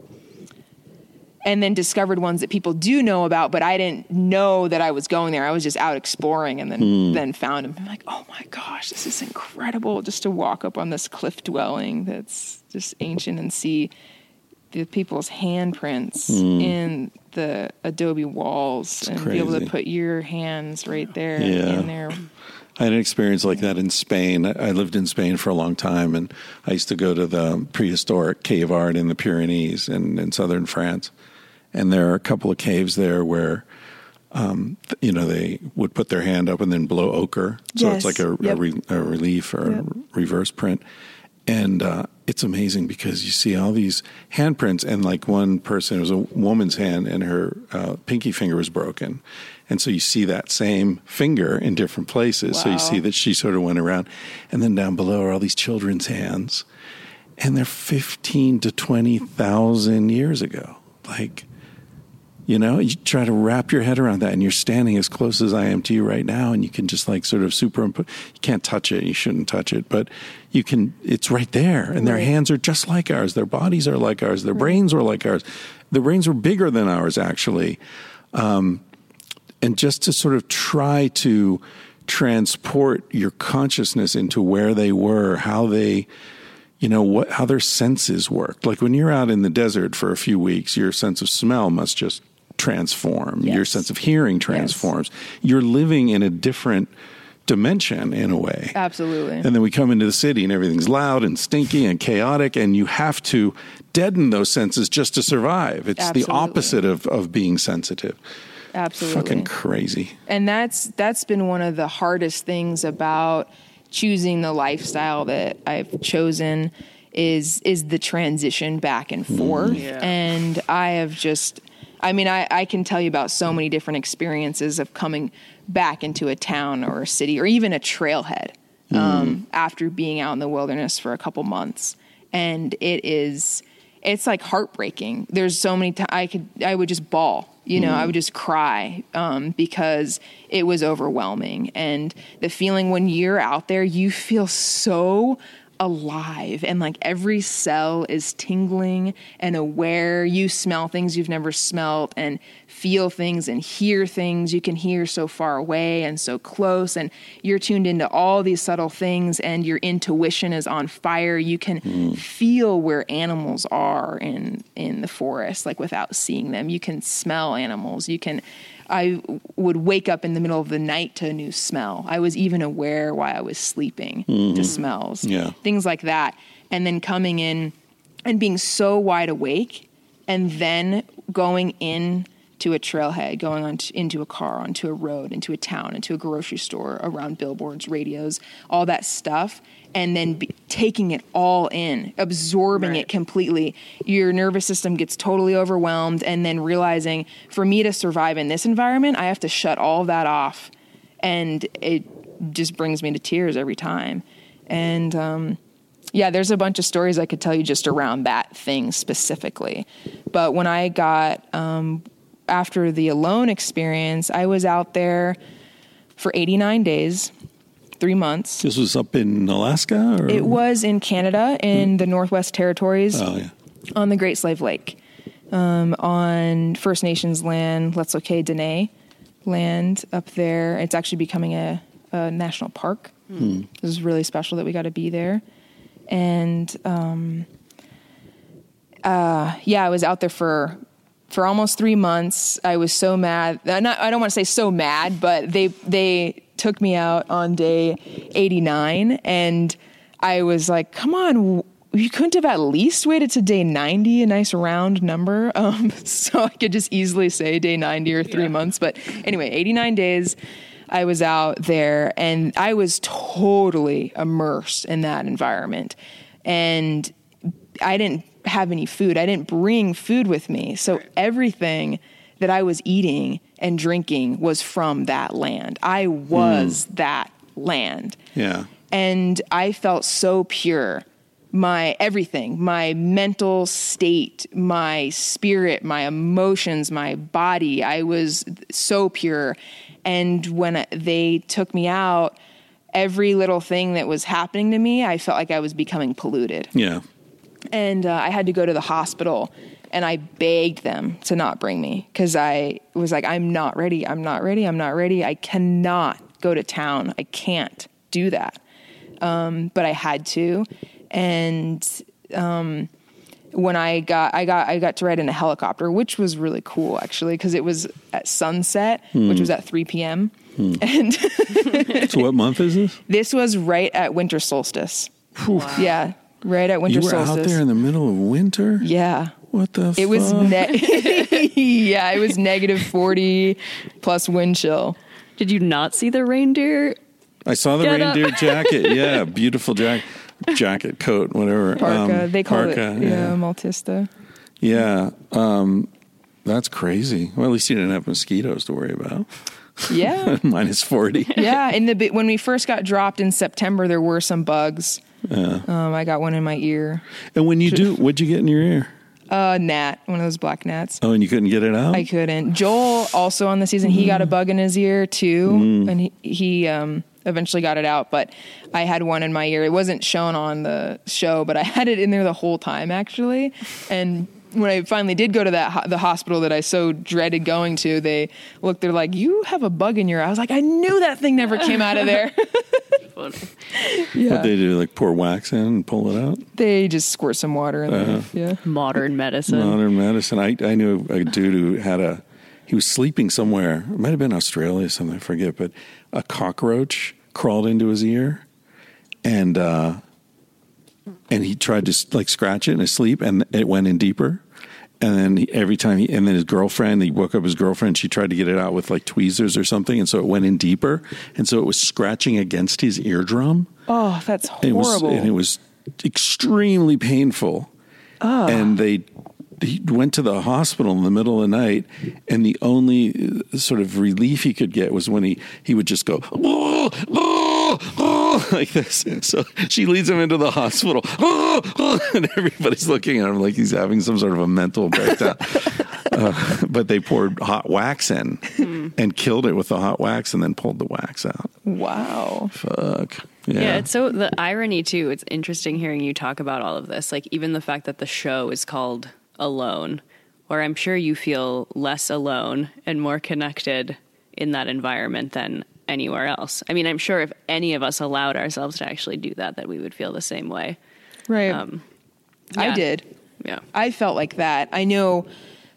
and then discovered ones that people do know about, but I didn't know that I was going there. I was just out exploring and then Hmm. then found them. I'm like, oh my gosh, this is incredible! Just to walk up on this cliff dwelling that's just ancient and see the people's handprints in the adobe walls and be able to put your hands right there Yeah. in there. I had an experience like that in Spain. I I lived in Spain for a long time, and I used to go to the prehistoric cave art in the Pyrenees and in southern France. And there are a couple of caves there where, um, you know, they would put their hand up and then blow ochre, so Yes. it's like a, a, re, a relief or Yep. a reverse print. And uh, it's amazing because you see all these handprints, and like one person, it was a woman's hand, and her uh, pinky finger was broken. And so you see that same finger in different places. So you see that she sort of went around. And then down below are all these children's hands, and they're 15 to 20,000 years ago. Like, you know, you try to wrap your head around that, and you're standing as close as I am to you right now, and you can just like sort of superimpose. You can't touch it; you shouldn't touch it, but you can. It's right there, and their hands are just like ours. Their bodies are like ours. Their brains were like ours. Their brains were bigger than ours, actually. Um, and just to sort of try to transport your consciousness into where they were, how they you know what how their senses worked. Like when you're out in the desert for a few weeks, your sense of smell must just transform. Your sense of hearing transforms. You're living in a different dimension in a way. Absolutely. And then we come into the city and everything's loud and stinky and chaotic, and you have to deaden those senses just to survive. It's the opposite of, of being sensitive. Absolutely. Fucking crazy. and that's that's been one of the hardest things about choosing the lifestyle that I've chosen is is the transition back and forth mm. Yeah. and I have just I mean I, I can tell you about so many different experiences of coming back into a town or a city or even a trailhead um, after being out in the wilderness for a couple months. And it is it's like heartbreaking. There's so many times i could i would just bawl you know i would just cry um, because it was overwhelming. And the feeling when you're out there you feel so alive and like every cell is tingling and aware. You smell things you've never smelt and feel things and hear things you can hear so far away and so close and you're tuned into all these subtle things and your intuition is on fire. You can mm. feel where animals are in in the forest like without seeing them. You can smell animals. You can I would wake up in the middle of the night to a new smell. I was even aware while I was sleeping to mm-hmm. smells, Yeah. things like that. And then coming in and being so wide awake, and then going in to a trailhead, going on to, into a car, onto a road, into a town, into a grocery store, around billboards, radios, all that stuff, and then be, taking it all in, absorbing Right. it completely. Your nervous system gets totally overwhelmed, and then realizing for me to survive in this environment, I have to shut all that off, and it just brings me to tears every time. And um, yeah, there's a bunch of stories I could tell you just around that thing specifically. But when I got um, after the alone experience, I was out there for 89 days, three months. This was up in Alaska? Or? It was in Canada, in the Northwest Territories, Oh, yeah. on the Great Slave Lake, um, on First Nations land, Lutsel K'e Dene land up there. It's actually becoming a, a national park. This is really special that we got to be there. And um, uh, yeah, I was out there for for almost three months. I was so mad. uh, Not, I don't want to say so mad, but they they took me out on day eighty nine, and I was like, "Come on, you couldn't have at least waited to day ninety, a nice round number, *laughs* um, so I could just easily say day ninety or three Yeah. months." But anyway, eighty nine days. I was out there and I was totally immersed in that environment. And I didn't have any food. I didn't bring food with me. So everything that I was eating and drinking was from that land. I was hmm. that land. Yeah. And I felt so pure. My everything, my mental state, my spirit, my emotions, my body, I was so pure. And when they took me out, every little thing that was happening to me, I felt like I was becoming polluted Yeah. And uh, I had to go to the hospital and I begged them to not bring me because I was like, I'm not ready. I'm not ready. I'm not ready. I cannot go to town. I can't do that. Um, but I had to. And um, when I got, I got, I got to ride in a helicopter, which was really cool actually, because it was at sunset, which was at 3 p.m. *laughs* And So what month is this? this was right at winter solstice. Yeah, right at winter You were solstice. out there in the middle of winter. yeah. What the? It was ne- *laughs* yeah, it was negative 40 plus wind chill. Did you not see the reindeer? I saw the Get up. reindeer jacket. *laughs* Yeah, beautiful jacket, jacket, coat, whatever. Parka. Um, they call parka, it yeah, Malitsa. Yeah, um, that's crazy. Well, at least you didn't have mosquitoes to worry about. Yeah. *laughs* Minus forty. yeah, in the when we first got dropped in September there were some bugs. Um, I got one in my ear. And when you do, what'd you get in your ear? Uh gnat, one of those black gnats. Oh, and you couldn't get it out. I couldn't. Joel also on the season he got a bug in his ear too, and he, he um, eventually got it out. But I had one in my ear. It wasn't shown on the show, but I had it in there the whole time actually. And when I finally did go to that ho- the hospital that I so dreaded going to, they looked. They're like, "You have a bug in your." eye." I was like, "I knew that thing never came out of there." *laughs* What they do? Like pour wax in and pull it out. they just squirt some water in there. Yeah. Modern medicine. Modern medicine. I I knew a dude who had a. He was sleeping somewhere. It might have been Australia or something. I forget. But a cockroach crawled into his ear, and uh, and he tried to like scratch it in his sleep, and it went in deeper. And then every time he, and then his girlfriend, he woke up his girlfriend. She tried to get it out with like tweezers or something, and so it went in deeper, and so it was scratching against his eardrum. Oh, that's It was, horrible. and it was extremely painful. oh. And they he went to the hospital in the middle of the night, and the only uh, sort of relief he could get was when he he would just go "Oh, oh, oh," *laughs* like this. So she leads him into the hospital, *laughs* and everybody's looking at him like he's having some sort of a mental breakdown. *laughs* Uh, but they poured hot wax in and killed it with the hot wax, and then pulled the wax out. wow. Fuck. Yeah. it's so the irony too. It's interesting hearing you talk about all of this. Like even the fact that the show is called Alone, where I'm sure you feel less alone and more connected in that environment than anywhere else. I mean, I'm sure if any of us allowed ourselves to actually do that, that we would feel the same way. Right. Um, I did. Yeah. I felt like that. I know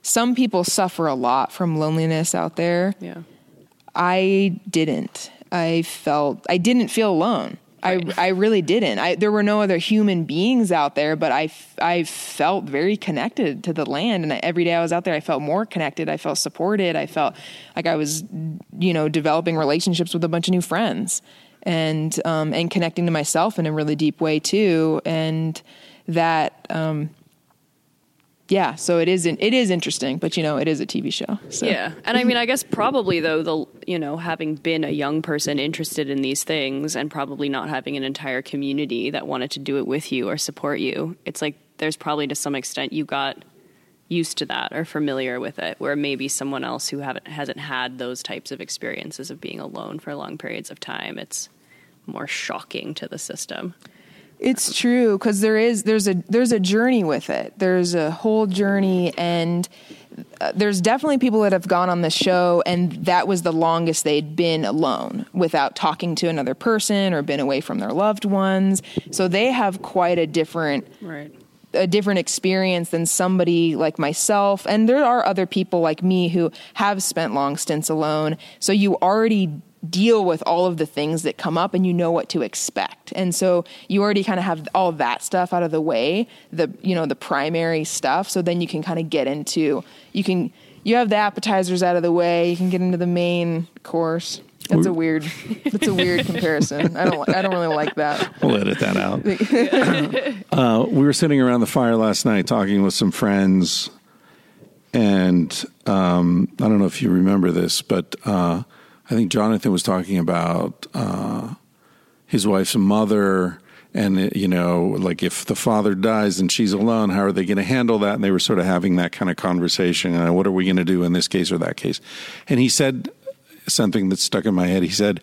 some people suffer a lot from loneliness out there. Yeah. I didn't. I felt I didn't feel alone. I I really didn't. I there were no other human beings out there, but I f- I felt very connected to the land and I, every day I was out there I felt more connected. I felt supported. I felt like I was you know developing relationships with a bunch of new friends and um and connecting to myself in a really deep way too and that um yeah, so it is it is interesting, but you know, it is a TV show. So Yeah. And I mean, I guess probably though, the, you know, having been a young person interested in these things and probably not having an entire community that wanted to do it with you or support you, it's like there's probably to some extent you got used to that or familiar with it where maybe someone else who haven't hasn't had those types of experiences of being alone for long periods of time it's more shocking to the system It's true because there is there's a there's a journey with it. There's a whole journey, and uh, there's definitely people that have gone on the show, and that was the longest they'd been alone without talking to another person or been away from their loved ones. So they have quite a different right a different experience than somebody like myself. And there are other people like me who have spent long stints alone. So you already deal with all of the things that come up and you know what to expect. And so you already kind of have all that stuff out of the way, the you know, the primary stuff. So then you can kind of get into you can you have the appetizers out of the way, you can get into the main course. That's a weird that's a weird comparison. I don't I don't really like that. We'll edit that out. *laughs* uh, we were sitting around the fire last night talking with some friends, and um, I don't know if you remember this, but uh, I think Jonathan was talking about uh, his wife's mother. And you know, like if the father dies and she's alone, how are they going to handle that? And they were sort of having that kind of conversation. Uh, what are we going to do in this case or that case? And he said something that stuck in my head. He said,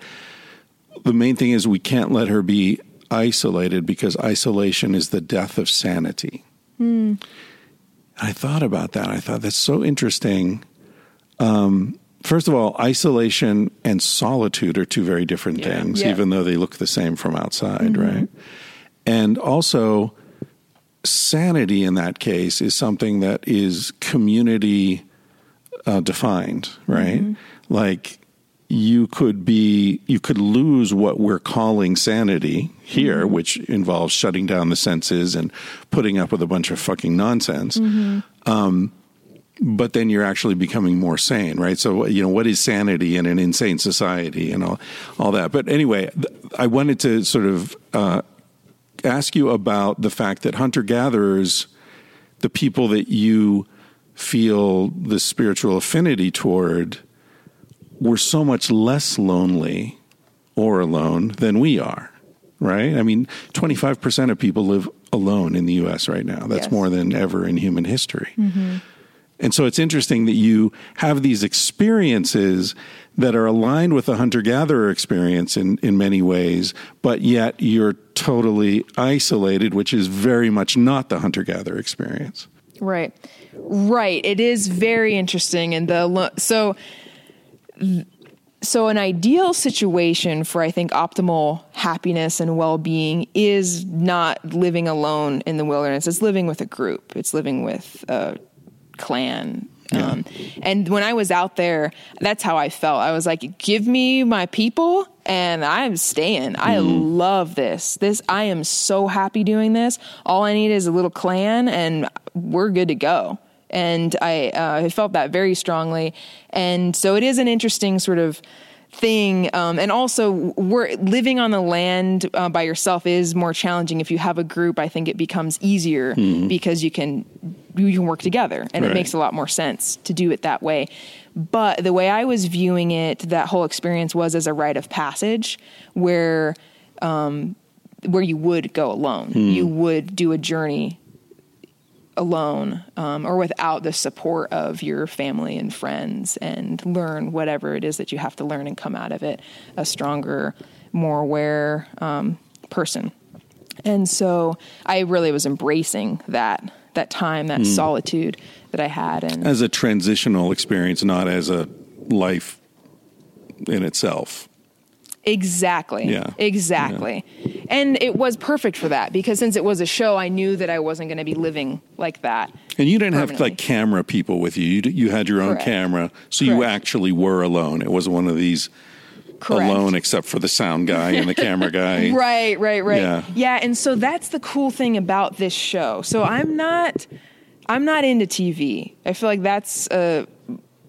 the main thing is we can't let her be isolated because isolation is the death of sanity. I thought about that. I thought that's so interesting. Um, first of all, isolation and solitude are two very different Yeah. things, Yeah. even though they look the same from outside, right? And also, sanity in that case is something that is community uh, defined, right? Like you could be, you could lose what we're calling sanity here, which involves shutting down the senses and putting up with a bunch of fucking nonsense. Um, but then you're actually becoming more sane, right? So, you know, what is sanity in an insane society and all, all that? But anyway, th- I wanted to sort of uh, ask you about the fact that hunter gatherers, the people that you feel the spiritual affinity toward, were so much less lonely or alone than we are, right? I mean, 25% of people live alone in the US right now. That's Yes. more than ever in human history. And so it's interesting that you have these experiences that are aligned with the hunter gatherer experience in, in many ways, but yet you're totally isolated, which is very much not the hunter gatherer experience. Right. Right. It is very interesting. And the, so, so an ideal situation for, I think, optimal happiness and well being is not living alone in the wilderness. It's living with a group, it's living with a clan. Um, and when I was out there, that's how I felt. I was like, give me my people and I'm staying. I love this. This, I am so happy doing this. All I need is a little clan and we're good to go. And I, uh, I felt that very strongly. And so it is an interesting sort of thing. Um, and also, we're living on the land uh, by yourself is more challenging. If you have a group, I think it becomes easier because you can you can work together, and Right. it makes a lot more sense to do it that way. But the way I was viewing it, that whole experience was as a rite of passage, where um, where you would go alone, you would do a journey alone um, or without the support of your family and friends and learn whatever it is that you have to learn and come out of it a stronger more aware um, person and so i really was embracing that that time that hmm. solitude that i had and As a transitional experience, not as a life in itself. Exactly. Yeah. Exactly. And it was perfect for that because since it was a show, I knew that I wasn't going to be living like that. And you didn't have like camera people with you. You, d- you had your own Correct. camera, so you actually were alone. It wasn't one of these Correct. alone except for the sound guy and the camera *laughs* guy. Right, right, right. Yeah. Yeah. and so that's the cool thing about this show. So I'm not I'm not into TV. I feel like that's uh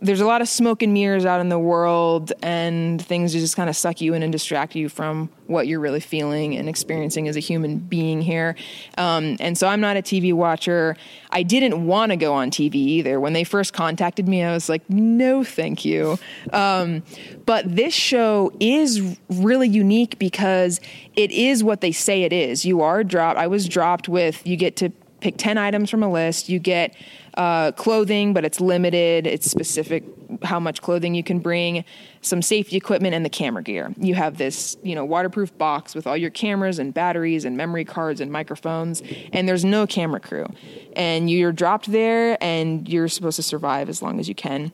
there's a lot of smoke and mirrors out in the world and things just kind of suck you in and distract you from what you're really feeling and experiencing as a human being here. Um, and so I'm not a TV watcher. I didn't want to go on TV either. When they first contacted me, I was like, no, thank you. Um, but this show is really unique because it is what they say it is. You are dropped. I was dropped with, you get to pick 10 items from a list. You get uh, clothing, but it's limited. It's specific how much clothing you can bring, some safety equipment, and the camera gear. You have this, you know, waterproof box with all your cameras and batteries and memory cards and microphones, and there's no camera crew. And you're dropped there, and you're supposed to survive as long as you can.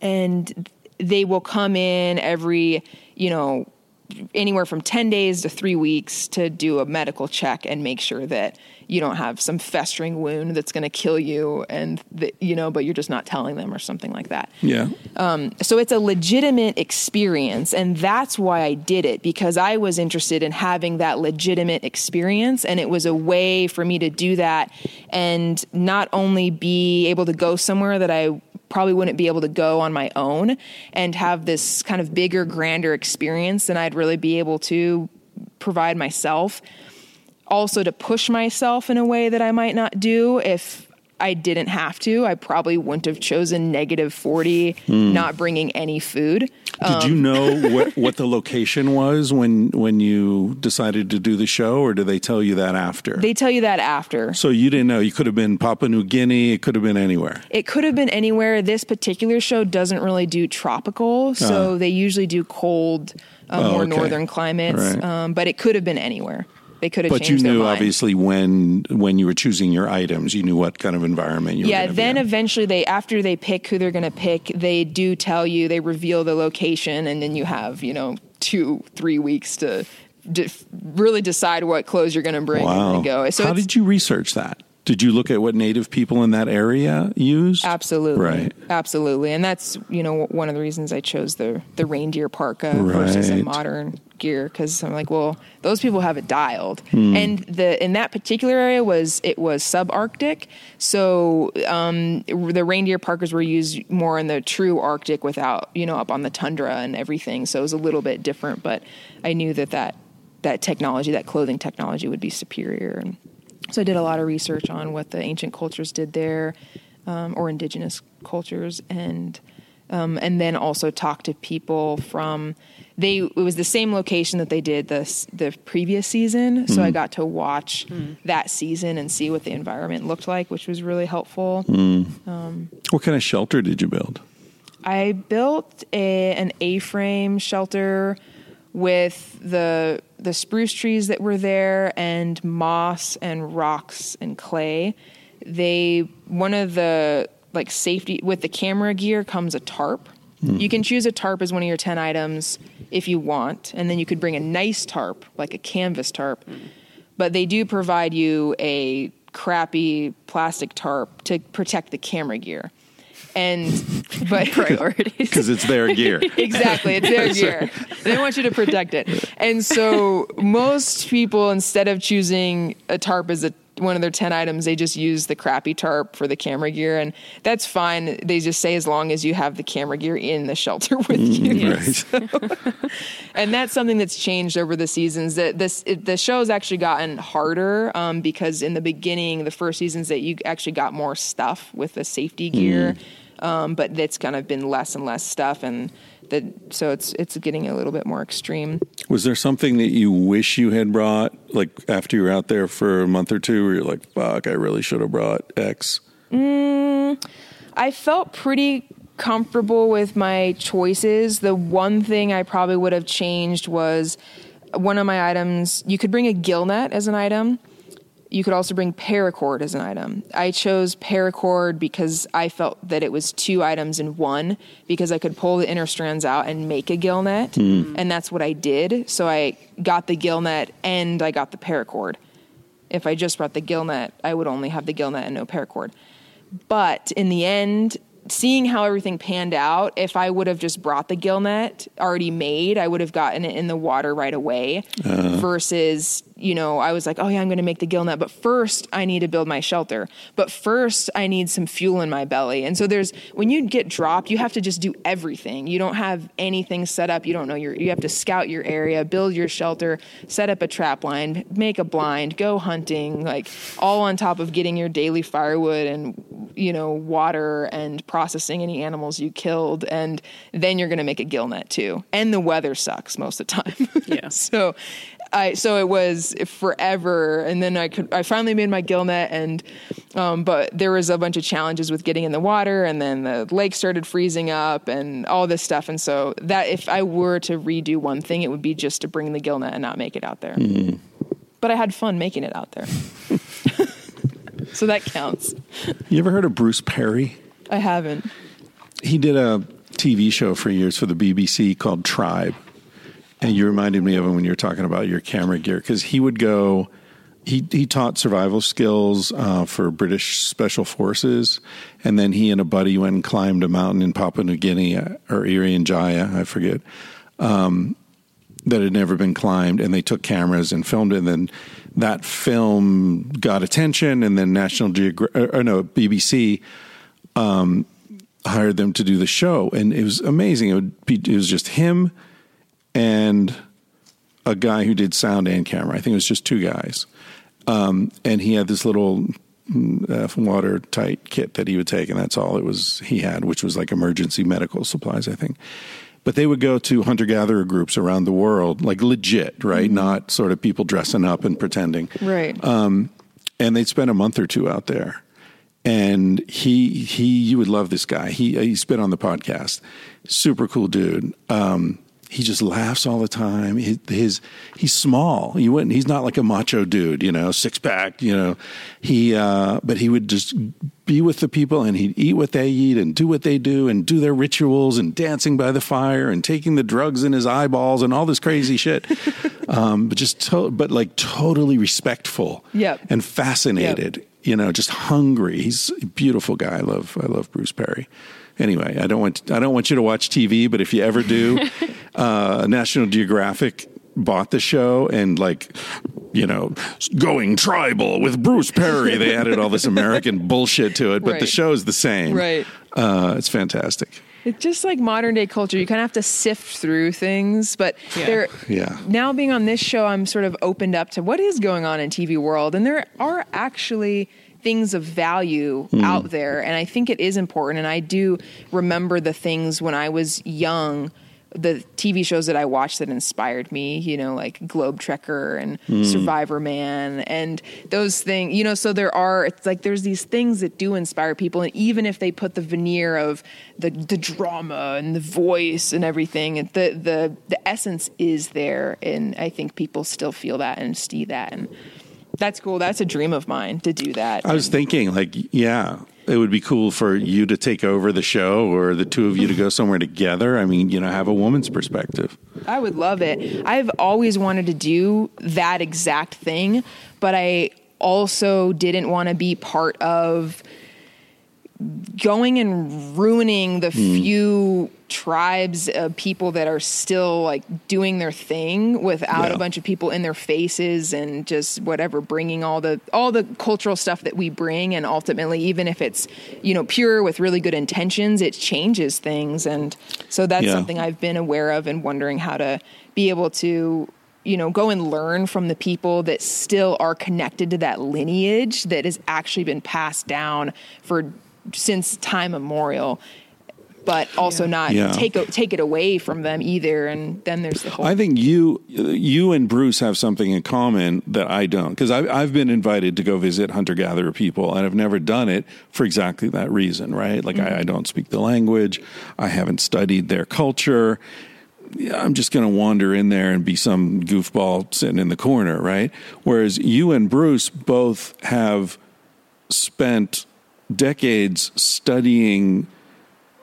And they will come in every, you know, anywhere from 10 days to three weeks to do a medical check and make sure that you don't have some festering wound that's going to kill you and that, you know but you're just not telling them or something like that Yeah. Um, so it's a legitimate experience and that's why i did it because i was interested in having that legitimate experience and it was a way for me to do that and not only be able to go somewhere that i probably wouldn't be able to go on my own and have this kind of bigger grander experience than i'd really be able to provide myself also to push myself in a way that I might not do if I didn't have to. I probably wouldn't have chosen negative 40, not bringing any food. Did you know *laughs* what, what the location was when when you decided to do the show, or did they tell you that after? They tell you that after. so you didn't know. You could have been Papua New Guinea. It could have been anywhere. It could have been anywhere. This particular show doesn't really do tropical, so they usually do cold, uh, Oh, more okay. northern climates. Right. Um, but it could have been anywhere. They could have But you knew obviously when when you were choosing your items, you knew what kind of environment you were. yeah then eventually they after they pick who they're going to pick they do tell you they reveal the location and then you have you know two three weeks to de- really decide what clothes you're going to bring wow. and go so How did you research that? Did you look at what native people in that area used? Absolutely. Right. Absolutely. And that's, you know, one of the reasons I chose the the reindeer parka versus a modern gear cuz I'm like, well, those people have it dialed. Hmm. And the in that particular area was it was subarctic. So um the reindeer parkas were used more in the true arctic without, you know, up on the tundra and everything. So it was a little bit different, but I knew that that that technology, that clothing technology would be superior and so I did a lot of research on what the ancient cultures did there, um, or indigenous cultures, and um, and then also talked to people from. They it was the same location that they did the the previous season, so I got to watch that season and see what the environment looked like, which was really helpful. What kind of shelter did you build? I built a, an A-frame shelter with the the spruce trees that were there and moss and rocks and clay. They one of the like safety with the camera gear comes a tarp. Hmm. You can choose a tarp as one of your 10 items if you want and then you could bring a nice tarp like a canvas tarp. Hmm. But they do provide you a crappy plastic tarp to protect the camera gear. And *laughs* but Priorities. Because it's their gear. *laughs* exactly it's their gear they want you to protect it and so most people instead of choosing a tarp as a one of their 10 items they just use the crappy tarp for the camera gear and that's fine they just say as long as you have the camera gear in the shelter *laughs* with you right. and that's something that's changed over the seasons. That this it, the show has actually gotten harder um, because in the beginning, the first seasons that you actually got more stuff with the safety gear, um, but that's kind of been less and less stuff, and that so it's it's getting a little bit more extreme. Was there something that you wish you had brought, like after you were out there for a month or two, where you're like, "Fuck, I really should have brought X." I felt pretty comfortable with my choices. The one thing I probably would have changed was one of my items. You could bring a gill net as an item. You could also bring paracord as an item. I chose paracord because I felt that it was two items in one because I could pull the inner strands out and make a gill net. Hmm. And that's what I did. So I got the gill net and I got the paracord. If I just brought the gill net, I would only have the gill net and no paracord. But in the end, seeing how everything panned out, if I would have just brought the gill net already made, I would have gotten it in the water right away. Uh. Versus, you know, I was like, oh yeah, I'm going to make the gill net, but first I need to build my shelter. But first I need some fuel in my belly. And so there's when you get dropped, you have to just do everything. You don't have anything set up. You don't know your. You have to scout your area, build your shelter, set up a trap line, make a blind, go hunting, like all on top of getting your daily firewood and you know water and processing any animals you killed, and then you're going to make a gill net too. And the weather sucks most of the time. *laughs* Yeah. so. I, so it was forever, and then I could. I finally made my gill net, and um, but there was a bunch of challenges with getting in the water, and then the lake started freezing up, and all this stuff. And so that if I were to redo one thing, it would be just to bring the gill net and not make it out there. But I had fun making it out there, *laughs* so that counts. You ever heard of Bruce Parry? I haven't. He did a TV show for years for the BBC called Tribe. And you reminded me of him when you were talking about your camera gear because he would go. He he taught survival skills uh, for British Special Forces, and then he and a buddy went and climbed a mountain in Papua New Guinea uh, or Irian Jaya, I forget, um, that had never been climbed, and they took cameras and filmed it. And then that film got attention, and then National Geographic, no, BBC hired them to do the show, and it was amazing. It be it was just him and a guy who did sound and camera. I think it was just two guys, um, and he had this little mm, uh, watertight kit that he would take, and that's all it was he had, which was like emergency medical supplies, I think. But they would go to hunter gatherer groups around the world, like legit, right? Not sort of people dressing up and pretending Right. and they'd spend a month or two out there. And he he you would love this guy. He he's been on the podcast. Super cool dude. Um, he just laughs all the time. His, his he's small. He wouldn't. He's not like a macho dude, you know, six pack. You know, he. Uh, but he would just be with the people, and he'd eat what they eat, and do what they do, and do their rituals, and dancing by the fire, and taking the drugs in his eyeballs, and all this crazy shit. *laughs* um, but just, to, but like totally respectful. Yep. And fascinated. Yep. You know, just hungry. He's a beautiful guy. I love. I love Bruce Parry anyway, I don't want I don't want you to watch TV, but if you ever do, *laughs* uh, National Geographic bought the show and like you know going tribal with Bruce Parry. They *laughs* added all this American bullshit to it, but Right. the is the same. Right. Uh, it's fantastic. It's just like modern day culture. You kind of have to sift through things, but Yeah. there. Yeah. Now being on this show, I'm sort of opened up to what is going on in TV world, and there are actually things of value hmm. out there, and I think it is important. And I do remember the things when I was young. The TV shows that I watched that inspired me, you know, like Globe Trekker and hmm. Survivor Man and those things, you know, so there are, it's like there's these things that do inspire people. And even if they put the veneer of the, the drama and the voice and everything, the, the, the essence is there. And I think people still feel that and see that. And that's cool. That's a dream of mine to do that. I was thinking, like, yeah, it would be cool for you to take over the show or the two of you to go somewhere together. I mean, you know, have a woman's perspective. I would love it. I've always wanted to do that exact thing, but I also didn't want to be part of going and ruining the hmm. few tribes of people that are still like doing their thing without Yeah. a bunch of people in their faces and just whatever bringing all the all the cultural stuff that we bring and ultimately even if it's you know pure with really good intentions it changes things and so that's Yeah. something I've been aware of and wondering how to be able to you know go and learn from the people that still are connected to that lineage that has actually been passed down for since time immemorial but also not Yeah. take take it away from them either and then there's the whole I think you you and Bruce have something in common that I don't because I've, I've been invited to go visit hunter gatherer people and I've never done it for exactly that reason, right? Like I, I mm-hmm. don't speak the language, I haven't studied their culture. I'm just going to wander in there and be some goofball sitting in the corner, right? Whereas you and Bruce both have spent decades studying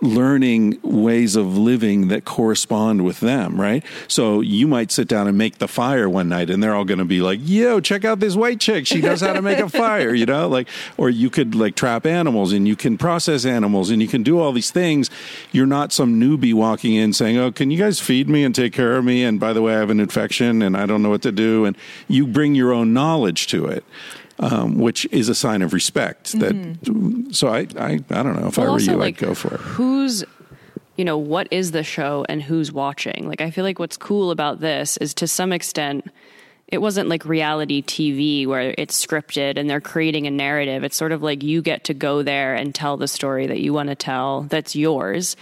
learning ways of living that correspond with them, right? So you might sit down and make the fire one night and they're all going to be like, "Yo, check out this white chick. She knows how to make a *laughs* fire," you know? Like or you could like trap animals and you can process animals and you can do all these things. You're not some newbie walking in saying, "Oh, can you guys feed me and take care of me and by the way, I have an infection and I don't know what to do." And you bring your own knowledge to it. Um, which is a sign of respect. That so I I, I don't know if I Well, were also, you, like, I'd go for it. Who's, you know, what is the show and who's watching? Like, I feel like what's cool about this is to some extent, it wasn't like reality TV where it's scripted and they're creating a narrative. It's sort of like you get to go there and tell the story that you want to tell that's yours.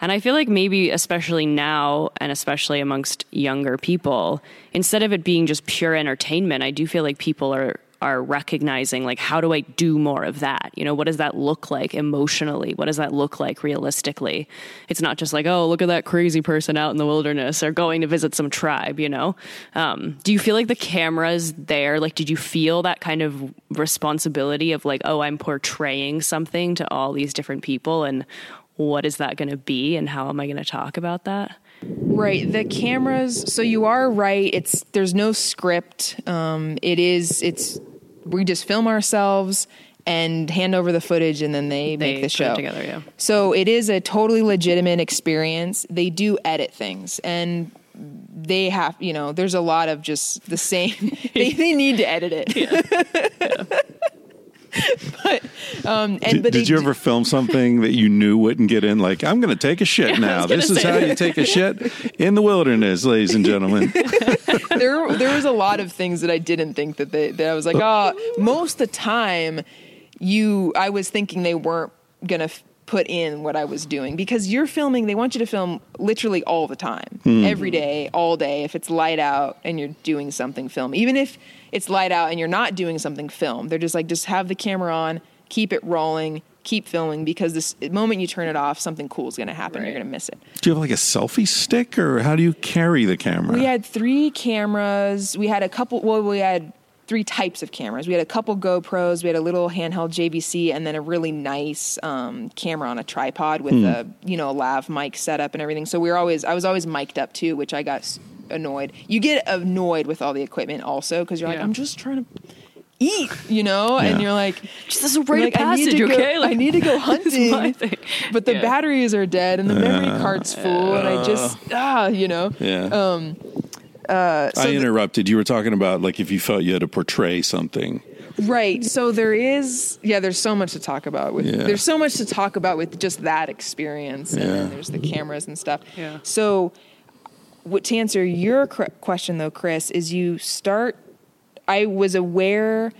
And I feel like maybe, especially now, and especially amongst younger people, instead of it being just pure entertainment, I do feel like people are are recognizing like how do I do more of that? You know, what does that look like emotionally? What does that look like realistically? It's not just like, oh, look at that crazy person out in the wilderness or going to visit some tribe, you know? Um, do you feel like the camera's there? Like, did you feel that kind of responsibility of like, oh, I'm portraying something to all these different people and what is that going to be and how am I going to talk about that? Right. The cameras. So you are right. It's there's no script. Um, it is. It's we just film ourselves and hand over the footage, and then they, They make the show together, yeah. So it is a totally legitimate experience. They do edit things, and they have. You know, there's a lot of just the same. *laughs* they they need to edit it. *laughs* *laughs* but um, and Did, but did you ever film something that you knew wouldn't get in? Like, I'm going to take a shit *laughs* now. This is how you take a *laughs* shit in the wilderness, ladies and gentlemen. there there was a lot of things that I didn't think that they that I was like, oh, most of the time you I was thinking they weren't gonna f- put in what I was doing because you're filming they want you to film literally all the time hmm. every day all day if it's light out and you're doing something film even if it's light out and you're not doing something film they're just like just have the camera on keep it rolling, keep filming because this the moment you turn it off, something cool is going to happen. You're going to miss it. Do you have like a selfie stick, or how do you carry the camera? We had three cameras. We had a couple. Well, we had three types of cameras. We had a couple GoPros. We had a little handheld JVC, and then a really nice um, camera on a tripod with a you know a lav mic setup and everything. So we were always. I was always mic'd up too, which I got annoyed. You get annoyed with all the equipment also because you're like, Yeah. I'm just trying to eat, you know, Yeah. and you're like. Just this is a you're rite of like, I need passage, to go- okay? I need to go *laughs* this my hunting, thing. but the Yeah. batteries are dead and the memory card's full, and I just ah, you know. Yeah. Um, uh, so I the- interrupted. You were talking about like if you felt you had to portray something. Right. So there is, yeah, there's so much to talk about with, Yeah. there's so much to talk about with just that experience. And then there's the cameras and stuff. Yeah. So, what, to answer your cr- question though, Chris, is you start, I was aware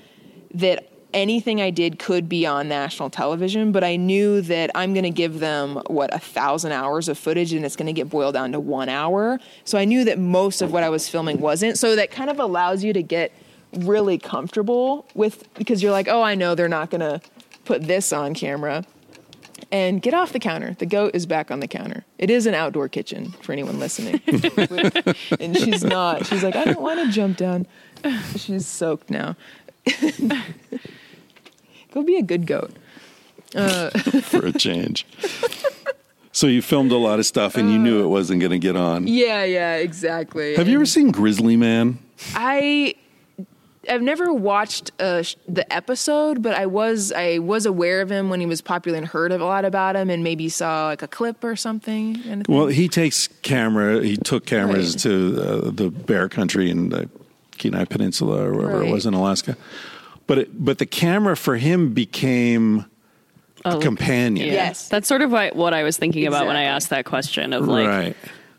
that anything I did could be on national television, but I knew that I'm going to give them what a thousand hours of footage, and it's going to get boiled down to one hour. So I knew that most of what I was filming wasn't. So that kind of allows you to get really comfortable with because you're like, oh, I know they're not going to put this on camera. And get off the counter. The goat is back on the counter. It is an outdoor kitchen for anyone listening. *laughs* and she's not. She's like, I don't want to jump down. She's soaked now. *laughs* Go be a good goat. *laughs* for a change. *laughs* so you filmed a lot of stuff and you knew it wasn't going to get on. Yeah, yeah, exactly. Have you ever seen Grizzly Man? I I've never watched uh, the episode, but I was I was aware of him when he was popular and heard a lot about him, and maybe saw like a clip or something. And Well, he takes camera. He took cameras Right. to uh, the Bear Country in the Kenai Peninsula or wherever it was in Alaska. But it, but the camera for him became a oh, companion. Yeah. Yes. That's sort of what, what I was thinking about when I asked that question of like right.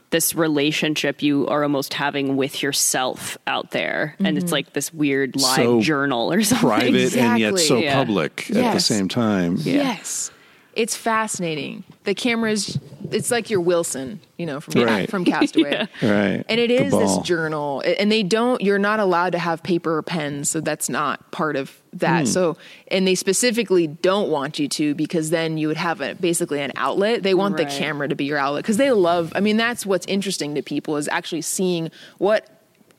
this relationship you are almost having with yourself out there. And it's mm-hmm. like this weird live So journal or *laughs* something. Private and yet so Yeah. public at the same time. Yes. It's fascinating. The camera's it's like your Wilson, you know, from Right. from Castaway. *laughs* Right. And it is this journal. And they don't you're not allowed to have paper or pens, so that's not part of that. Hmm. So and they specifically don't want you to because then you would have a basically an outlet. They want Right. the camera to be your outlet because they love I mean that's what's interesting to people is actually seeing what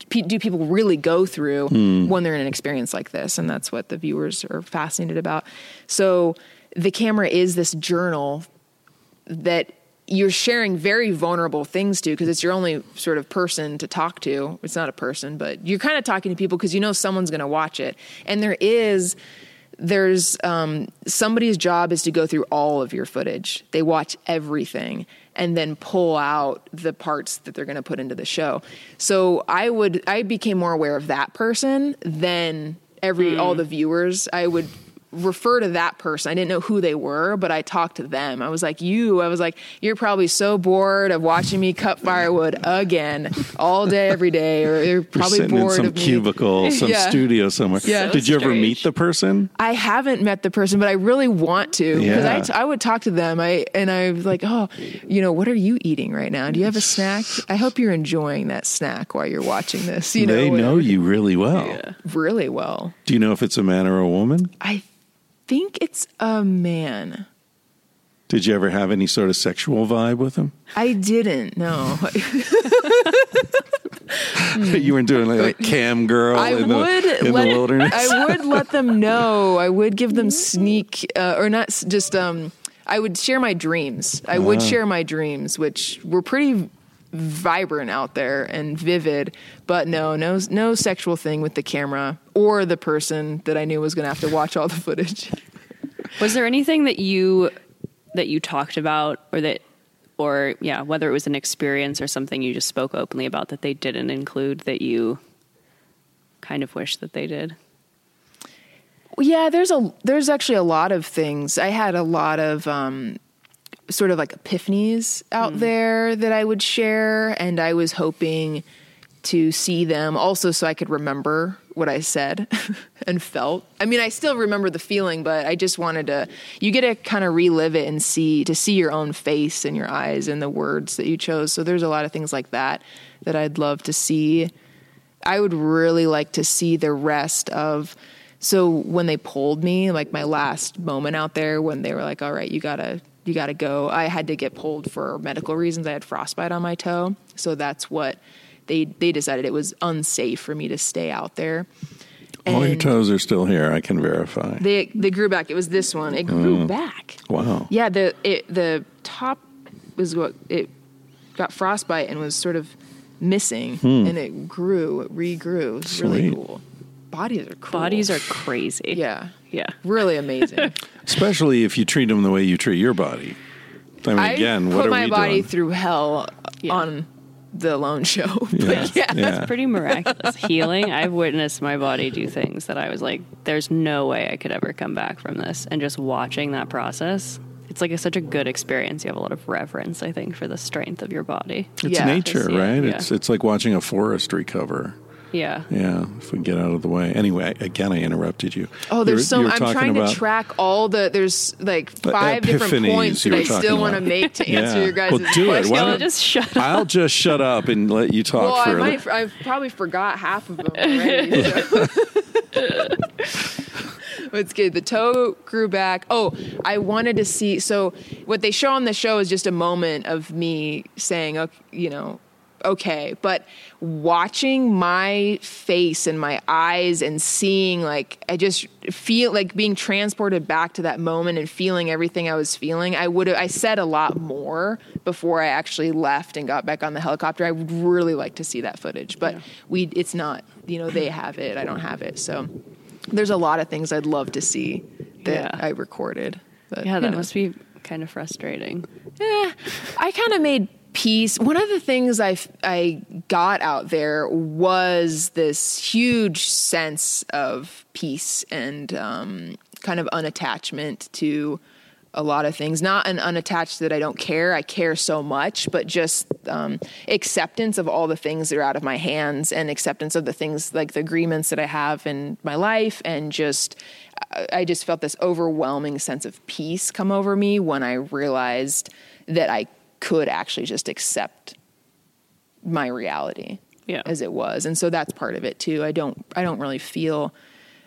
pe- do people really go through Hmm. when they're in an experience like this and that's what the viewers are fascinated about so the camera is this journal that you're sharing very vulnerable things to because it's your only sort of person to talk to. It's not a person but you're kind of talking to people because you know someone's going to watch it. And there is there's um, somebody's job is to go through all of your footage. They watch everything and then pull out the parts that they're going to put into the show. So i would i became more aware of that person than every all the viewers. I would refer to that person. I didn't know who they were, but I talked to them. I was like, "You." I was like, "You're probably so bored of watching me cut firewood again all day, every day, or you're You're probably in bored some of me." cubicle, *laughs* some Yeah. studio somewhere. Yeah. Did you ever meet the person? I haven't met the person, but I really want to because Yeah. I, t- I would talk to them. I and I was like, "Oh, you know, what are you eating right now? Do you have a snack? I hope you're enjoying that snack while you're watching this." You know, they know whatever. you really well. really well. Do you know if it's a man or a woman? I think it's a man. Did you ever have any sort of sexual vibe with him? I didn't. No. *laughs* you weren't doing like a cam girl I in, the, would in let the wilderness. I would let them know. I would give them *laughs* sneak uh, or not just um I would share my dreams. I would Uh-huh. share my dreams which were pretty vibrant out there and vivid, but no, no no sexual thing with the camera or the person that I knew was going to have to watch all the footage. Was there anything that you that you talked about or that or yeah, whether it was an experience or something you just spoke openly about that they didn't include that you kind of wish that they did? Yeah, there's a there's actually a lot of things. I had a lot of um, sort of like epiphanies out mm. there that I would share, and I was hoping to see them also so I could remember what I said *laughs* and felt. I mean, I still remember the feeling, but I just wanted to. You get to kind of relive it and see to see your own face and your eyes and the words that you chose. So there's a lot of things like that that I'd love to see. I would really like to see the rest of so when they pulled me, like my last moment out there, when they were like, "All right, you gotta, you gotta go," I had to get pulled for medical reasons. I had frostbite on my toe, so that's what they they decided it was unsafe for me to stay out there. All your toes are still here. I can verify. They they grew back. It was this one. It grew mm. back. wow. Yeah, the it the top was what it got frostbite and was sort of missing, hmm. and it grew, it regrew. It's really Sweet. cool. Bodies are cool. Bodies are crazy. yeah, Yeah. really amazing. *laughs* Especially if you treat them the way you treat your body. I mean, I again, put what are my we body through hell Yeah. on the Lone Show. *laughs* But Yeah, yeah, yeah. Pretty miraculous *laughs* healing. I've witnessed my body do things that I was like, there's no way I could ever come back from this. And just watching that process, it's like a, such a good experience. You have a lot of reverence, I think, for the strength of your body. It's Yeah. nature, right? yeah. It's it's like watching a forest recover. Yeah. Yeah, if we get out of the way. Anyway, again, I interrupted you. Oh, there's so. you were I'm trying to track all the. There's like five different points that I still want to make to *laughs* answer Yeah. your guys' Well, do it. Why don't- just shut up. I'll just shut up and let you talk Well, I for might. I've probably forgot half of them already. so. *laughs* it's good. The toe grew back. Oh, I wanted to see. So what they show on the show is just a moment of me saying, okay, you know, okay, but watching my face and my eyes and seeing like I just feel like being transported back to that moment and feeling everything I was feeling. I would have I said a lot more before I actually left and got back on the helicopter. I would really like to see that footage, but we it's not, you know, they have it. I don't have it. So there's a lot of things I'd love to see that Yeah. I recorded. But, Yeah, you that know. must be kind of frustrating. Yeah, I kind of made peace. One of the things I I got out there was this huge sense of peace and um, kind of unattachment to a lot of things. Not an unattached that I don't care. I care so much, but just um, acceptance of all the things that are out of my hands and acceptance of the things like the agreements that I have in my life and just I just felt this overwhelming sense of peace come over me when I realized that I could actually just accept my reality Yeah. as it was. And so that's part of it too. I don't I don't really feel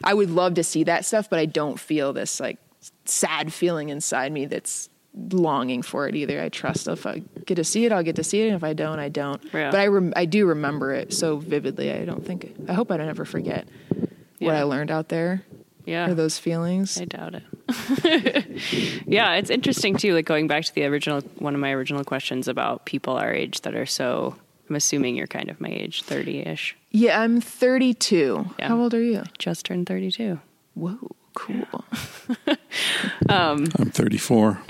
I would love to see that stuff, but I don't feel this like sad feeling inside me that's longing for it either. I trust if I get to see it, I'll get to see it, and if I don't, I don't. Yeah. But I rem- I do remember it so vividly. I don't think I hope I don't ever forget what I learned out there Yeah. or those feelings. I doubt it. *laughs* yeah, it's interesting too. Like going back to the original, one of my original questions about people our age that are so. I'm assuming you're kind of my age, thirty ish. Yeah, I'm 32. Yeah. How old are you? Just turned thirty-two. Whoa, cool. *laughs* um I'm 34. *laughs*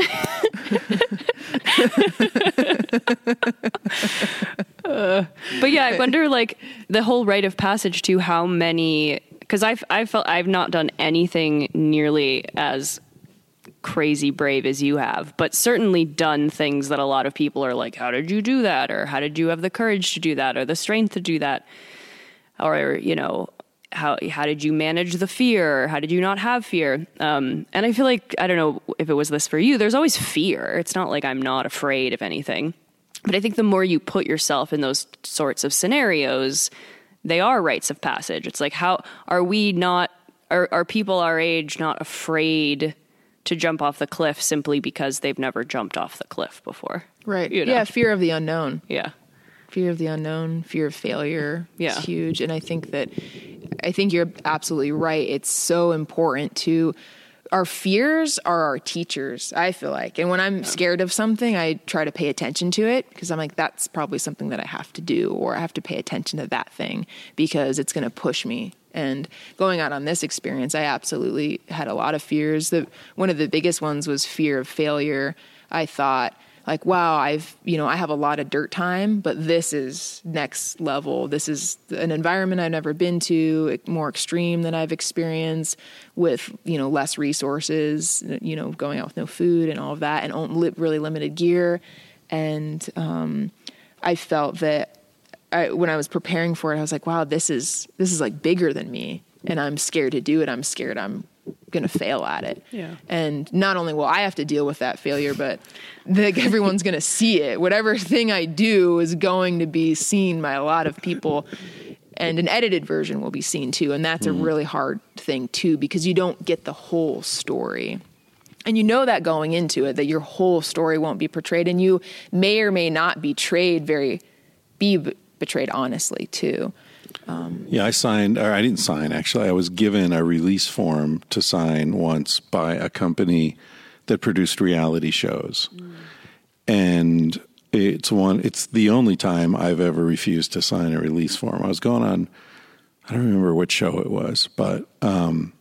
But yeah, I wonder like the whole rite of passage to how many because I've I felt I've not done anything nearly as crazy brave as you have, but certainly done things that a lot of people are like, how did you do that? Or how did you have the courage to do that? Or the strength to do that? Or, you know, how, how did you manage the fear? How did you not have fear? Um, and I feel like, I don't know if it was this for you, there's always fear. It's not like I'm not afraid of anything. But I think the more you put yourself in those sorts of scenarios, they are rites of passage. It's like, how are we not, are, are people our age not afraid to jump off the cliff simply because they've never jumped off the cliff before? Right. You know? Yeah, fear of the unknown. Yeah. Fear of the unknown, fear of failure Yeah. is huge. And I think that, I think you're absolutely right. It's so important to, our fears are our teachers, I feel like. And when I'm scared of something, I try to pay attention to it because I'm like, that's probably something that I have to do, or I have to pay attention to that thing because it's going to push me. And going out on this experience, I absolutely had a lot of fears. The, one of the biggest ones was fear of failure. I thought, like wow i've you know i have a lot of dirt time but this is next level. This is an environment i've never been to more extreme than i've experienced with you know less resources you know going out with no food and all of that and really limited gear. And um, i felt that I, when i was preparing for it i was like wow this is this is like bigger than me and i'm scared to do it. I'm scared i'm gonna fail at it Yeah. and not only will I have to deal with that failure, but like everyone's going to see it. Whatever thing I do is going to be seen by a lot of people, and an edited version will be seen too. And that's a mm-hmm. really hard thing thing too because you don't get the whole story. And you know that going into it that your whole story won't be portrayed and you may or may not be betrayed very be betrayed honestly too. Um, yeah, I signed, or I didn't sign actually. I was given a release form to sign once by a company that produced reality shows. Mm. And it's one, it's the only time I've ever refused to sign a release form. I was going on, I don't remember what show it was, but um,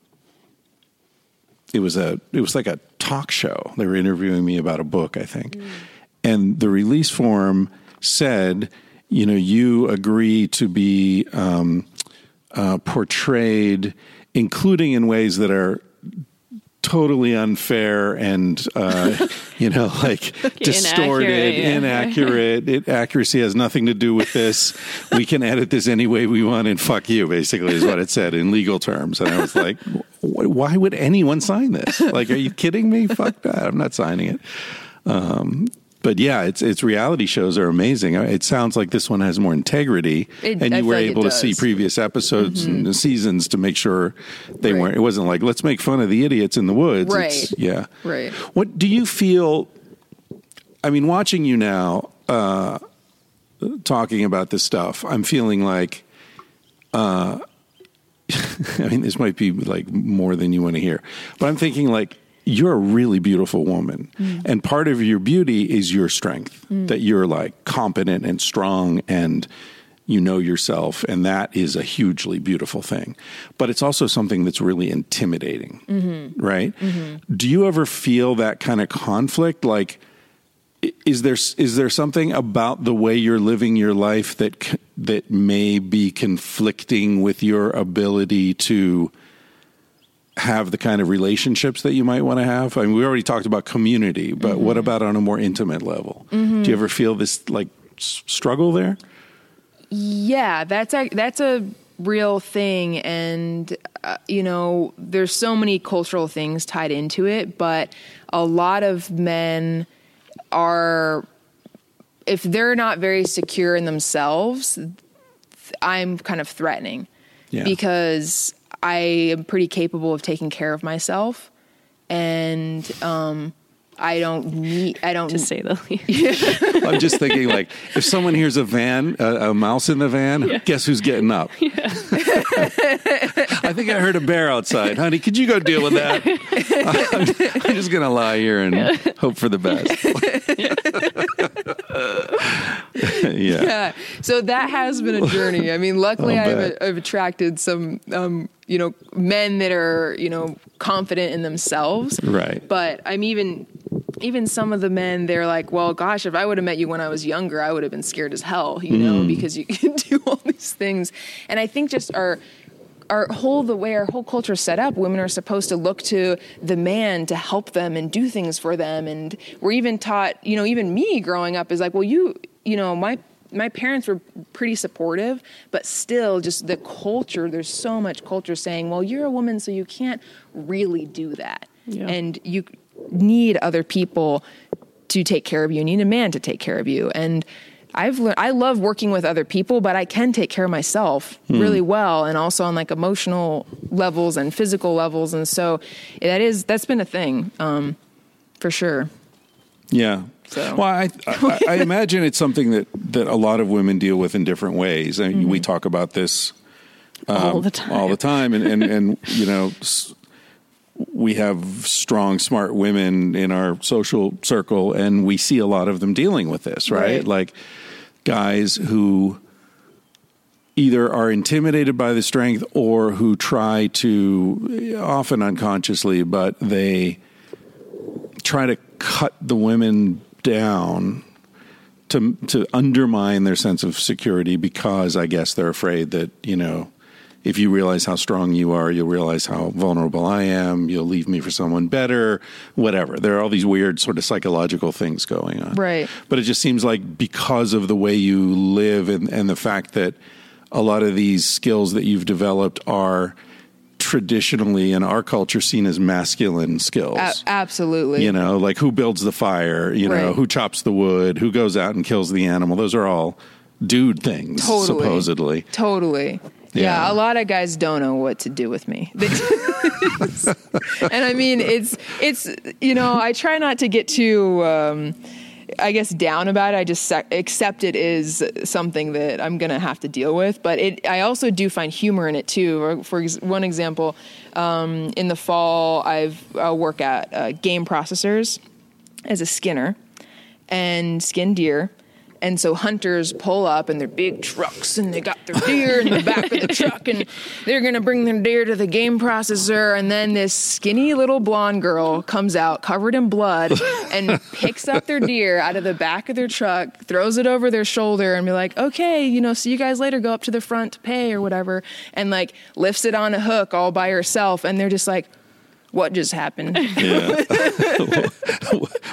it was a, it was like a talk show. They were interviewing me about a book, I think. Mm. And the release form said, you know, you agree to be um, uh, portrayed, including in ways that are totally unfair and uh, *laughs* you know like *laughs* distorted Inaccurate, inaccurate. It, accuracy has nothing to do with this. We can edit this any way we want and fuck you basically is what it said in legal terms. And i was like why would anyone sign this? Like are you kidding me? Fuck that. I'm not signing it. Um, but yeah, it's it's reality shows are amazing. It sounds like this one has more integrity, It- and you feel were like able to see. Mm-hmm. previous episodes and the seasons to make sure they Right. weren't. It wasn't like let's make fun of the idiots in the woods. It's- Right. yeah. Right. What do you feel? I mean, watching you now uh, talking about this stuff, I'm feeling like. Uh, *laughs* I mean, this might be like more than you want to hear, but I'm thinking like you're a really beautiful woman, mm. and part of your beauty is your strength. Mm. That you're like competent and strong, and you know yourself, and that is a hugely beautiful thing. But it's also something that's really intimidating, mm-hmm. right? Mm-hmm. Do you ever feel that kind of conflict, like? is there is there something about the way you're living your life that that may be conflicting with your ability to have the kind of relationships that you might want to have? I mean, we already talked about community, but what about on a more intimate level? Do you ever feel this like s- struggle there? Yeah, that's a that's a real thing, and uh, you know, there's so many cultural things tied into it. But a lot of men are, if they're not very secure in themselves, I'm kind of threatening Yeah. because I am pretty capable of taking care of myself, and um, I don't need I don't to say the least. *laughs* I'm just thinking like if someone hears a van, a, a mouse in the van, guess who's getting up? *laughs* I think I heard a bear outside, honey. Could you go deal with that? I'm, *laughs* I'm just gonna lie here and hope for the best. yeah. yeah. So that has been a journey. I mean, luckily I'll I've. I've attracted some, um, you know, men that are, you know, confident in themselves. Right. But I'm even, even some of the men, they're like, well, gosh, if I would have met you when I was younger, I would have been scared as hell, you know, Mm. because you *laughs* can do all these things. And I think just our, our whole the way our whole culture is set up, women are supposed to look to the man to help them and do things for them. And we're even taught, you know, even me growing up is like, well, you, you know, my my parents were pretty supportive, but still, just the culture. There's so much culture saying, well, you're a woman, so you can't really do that, Yeah. and you need other people to take care of you. You need a man to take care of you, and. I've learned I love working with other people, but I can take care of myself really well and also on like emotional levels and physical levels. And so that is that's been a thing, um, for sure. Yeah. So- Well, I, I, I *laughs* imagine it's something that, that a lot of women deal with in different ways. I mean, we mm-hmm. talk about this all um, the time. all the time, and and, and *laughs* you know, we have strong, smart women in our social circle, and we see a lot of them dealing with this, right? Right. Like guys who either are intimidated by the strength or who try to often unconsciously but they try to cut the women down to to undermine their sense of security because I guess they're afraid that you know if you realize how strong you are, you'll realize how vulnerable I am. You'll leave me for someone better, whatever. There are all these weird sort of psychological things going on, Right. But it just seems like because of the way you live and, and the fact that a lot of these skills that you've developed are traditionally in our culture seen as masculine skills A- absolutely. you know like who builds the fire you know who chops the wood who goes out and kills the animal those are all dude things Totally. supposedly Totally. Yeah. a lot of guys don't know what to do with me. *laughs* And I mean, it's it's you know, I try not to get too um, I guess down about it. I just accept it is something that I'm going to have to deal with. But it, I also do find humor in it too. For one example, um, in the fall, I've I'll work at uh, game processors as a skinner and skin deer. And so hunters pull up in their big trucks and they got their deer in the back of the truck and they're going to bring their deer to the game processor. And then this skinny little blonde girl comes out covered in blood and picks up their deer out of the back of their truck, throws it over their shoulder and be like, okay, you know, see you guys later, go up to the front pay or whatever. And like lifts it on a hook all by herself. And they're just like, what just happened? Yeah. *laughs*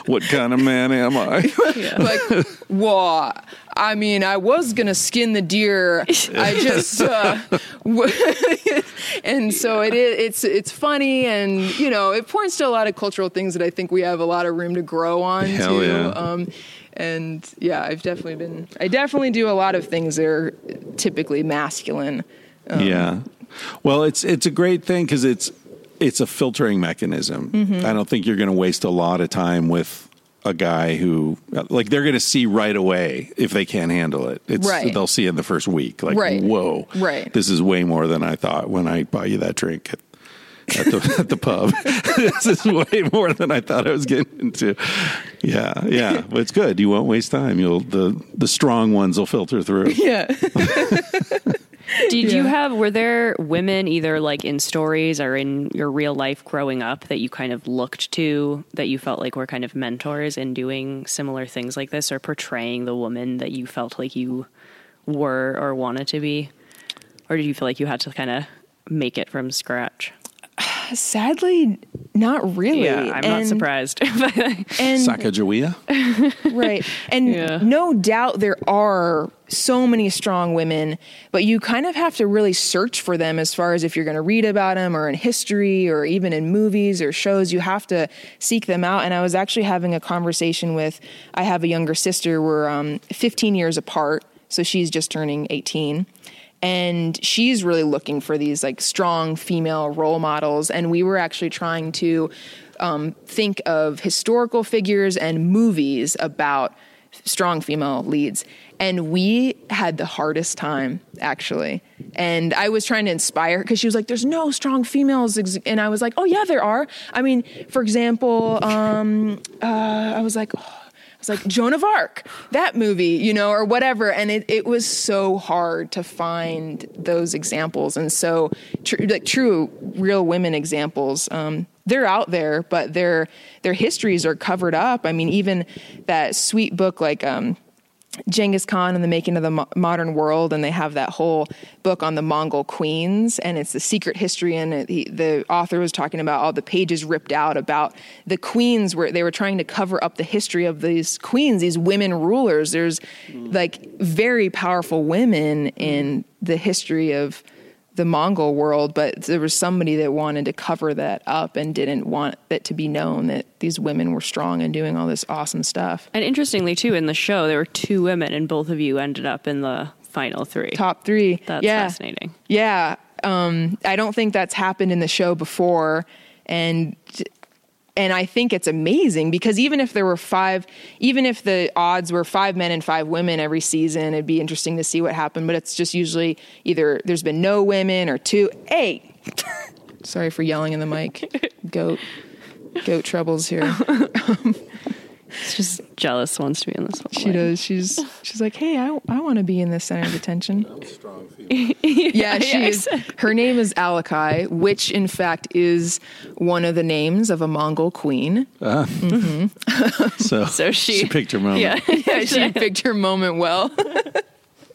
what kind of man am I? like, well, I mean, I was gonna skin the deer. I just, uh, *laughs* and so it is. It's it's funny, and you know, it points to a lot of cultural things that I think we have a lot of room to grow on. Hell too. yeah. Um, and yeah, I've definitely been. I definitely do a lot of things that are typically masculine. yeah. Well, it's it's a great thing because it's it's a filtering mechanism. Mm-hmm. I don't think you're going to waste a lot of time with a guy who like they're going to see right away if they can't handle it. It's Right. they'll see in the first week like Right. whoa. Right. This is way more than I thought when I bought you that drink at at the, *laughs* at the pub. *laughs* this is way more than I thought I was getting into. Yeah, yeah, but it's good. You won't waste time. You'll the the strong ones will filter through. Yeah. *laughs* Did you have, were there women either like in stories or in your real life growing up that you kind of looked to that you felt like were kind of mentors in doing similar things like this or portraying the woman that you felt like you were or wanted to be? Or did you feel like you had to kind of make it from scratch? Sadly, not really. Yeah, I'm not And- surprised. *laughs* And Sacagawea? *laughs* right and Yeah. no doubt there are so many strong women but you kind of have to really search for them as far as if you're going to read about them or in history or even in movies or shows you have to seek them out and i was actually having a conversation with i have a younger sister we're um, 15 years apart so she's just turning 18 and she's really looking for these like strong female role models. And we were actually trying to um, think of historical figures and movies about strong female leads. And we had the hardest time actually. And i was trying to inspire because she was like there's no strong females ex-" and i was like oh yeah there are. I mean for example um, uh, i was like oh, Like Joan of Arc, that movie, you know, or whatever. And it, it was so hard to find those examples. And so, tr- like true, real women examples, um, they're out there, but their their histories are covered up. I mean, even that sweet book like um, Genghis Khan and the Making of the Mo- Modern World, and they have that whole book on the Mongol queens, and it's the secret history. And it, he, the author was talking about all the pages ripped out about the queens, where they were trying to cover up the history of these queens, these women rulers. There's like very powerful women in the history of the Mongol world, but there was somebody that wanted to cover that up and didn't want it to be known that these women were strong and doing all this awesome stuff. and interestingly, too, in the show, there were two women and both of you ended up in the final three. Top three. That's yeah. fascinating. Yeah, um, I don't think that's happened in the show before, and and I think it's amazing because even if there were five, even if the odds were five men and five women every season, it'd be interesting to see what happened. But it's just usually either there's been no women or two. Hey, *laughs* sorry for yelling in the mic. *laughs* Goat, goat troubles here. *laughs* It's just jealous wants to be in this one. She does. She's she's like, hey, I I want to be in this center of attention. *laughs* yeah, she yeah, is. Her name is Alakai, which in fact is one of the names of a Mongol queen. Ah. Mm-hmm. So, So she, picked her moment. Yeah. *laughs* Yeah, she picked her moment well.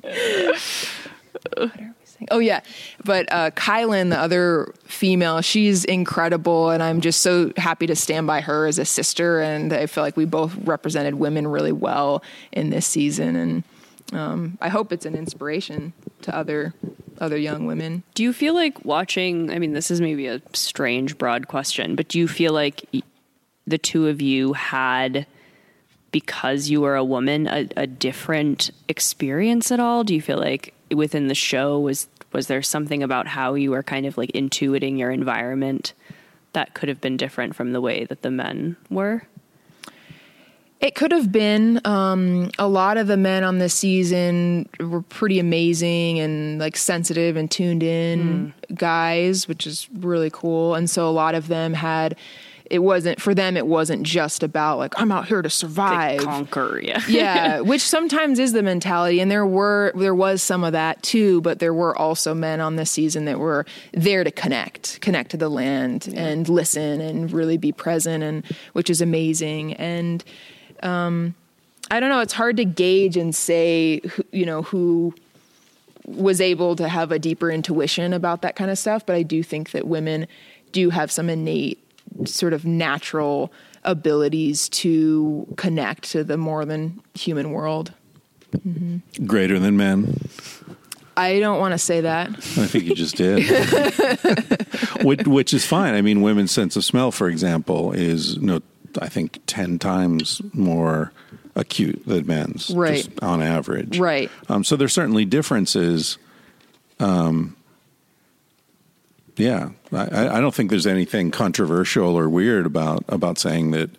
*laughs* Oh yeah, but uh, Kielyn, the other female, she's incredible, and I'm just so happy to stand by her as a sister. And I feel like we both represented women really well in this season, and um, I hope it's an inspiration to other other young women. Do you feel like watching? I mean, this is maybe a strange, broad question, but do you feel like the two of you had, because you were a woman, a, a different experience at all? Do you feel like within the show was was there something about how you were kind of like intuiting your environment that could have been different from the way that the men were? It could have been. Um, a lot of the men on this season were pretty amazing and like sensitive and tuned in mm. guys, which is really cool. And so a lot of them had. It wasn't for them. It wasn't just about like I'm out here to survive, conquer. Yeah, *laughs* yeah. Which sometimes is the mentality, and there were there was some of that too. But there were also men on this season that were there to connect, connect to the land, yeah. and listen, and really be present, and which is amazing. And um, I don't know. It's hard to gauge and say, who, you know, who was able to have a deeper intuition about that kind of stuff. But I do think that women do have some innate, sort of natural abilities to connect to the more than human world. Mm-hmm. Greater than men. I don't want to say that. I think you just did. *laughs* which, which, is fine. I mean, women's sense of smell, for example, is no I think, 10 times more acute than men's, right. on average. Right. Um, so there's certainly differences. Um, yeah, I, I don't think there's anything controversial or weird about about saying that,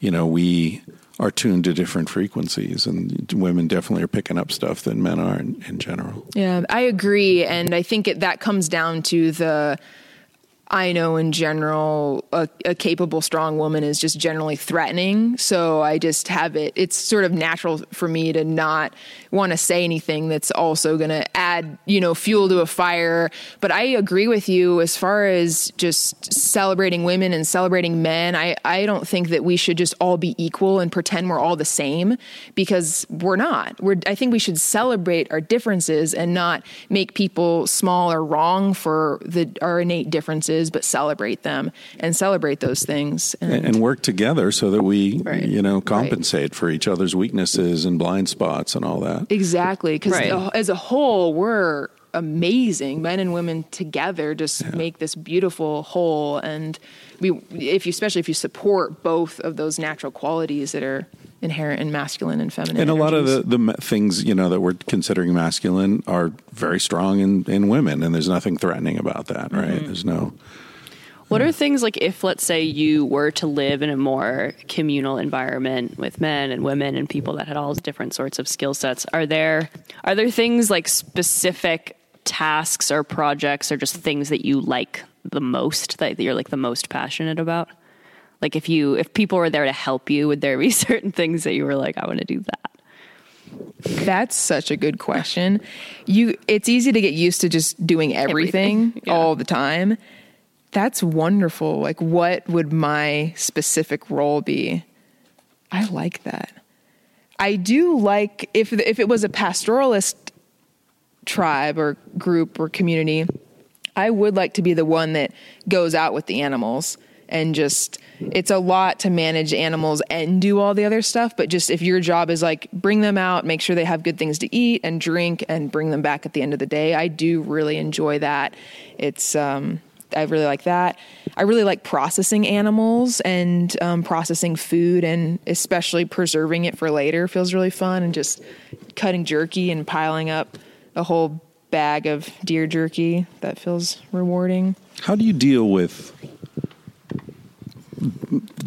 you know, we are tuned to different frequencies, and women definitely are picking up stuff that men are in, in general. Yeah, I agree, and I think it, that comes down to the I know in general a, a, capable, strong woman is just generally threatening. So I just have it. It's sort of natural for me to not want to say anything that's also going to add, you know, fuel to a fire. But I agree with you as far as just celebrating women and celebrating men. I, I don't think that we should just all be equal and pretend we're all the same because we're not. We're, I think we should celebrate our differences and not make people small or wrong for the, our innate differences but celebrate them and celebrate those things and, and work together so that we, right. you know, compensate right. for each other's weaknesses and blind spots and all that. Exactly, because right. as a whole, we're amazing men and women together just yeah. make this beautiful whole and we if you especially if you support both of those natural qualities that are inherent in masculine and feminine. And a lot of the, the things you know that we're considering masculine are very strong in, in women, and there's nothing threatening about that, right? Mm-hmm. There's no. What are things like if, let's say, you were to live in a more communal environment with men and women and people that had all different sorts of skill sets? Are there are there things like specific tasks or projects or just things that you like the most that you're like the most passionate about? Like if you if people were there to help you, would there be *laughs* certain things that you were like, I want to do that? That's such a good question. You it's easy to get used to just doing everything, everything. *laughs* Yeah. all the time. That's wonderful. Like what would my specific role be? I like that. I do like if if it was a pastoralist tribe or group or community, I would like to be the one that goes out with the animals and just it's a lot to manage animals and do all the other stuff but just if your job is like bring them out make sure they have good things to eat and drink and bring them back at the end of the day i do really enjoy that. It's um, i really like that. I really like processing animals and um, processing food and especially preserving it for later feels really fun and just cutting jerky and piling up a whole bag of deer jerky. That feels rewarding. How do you deal with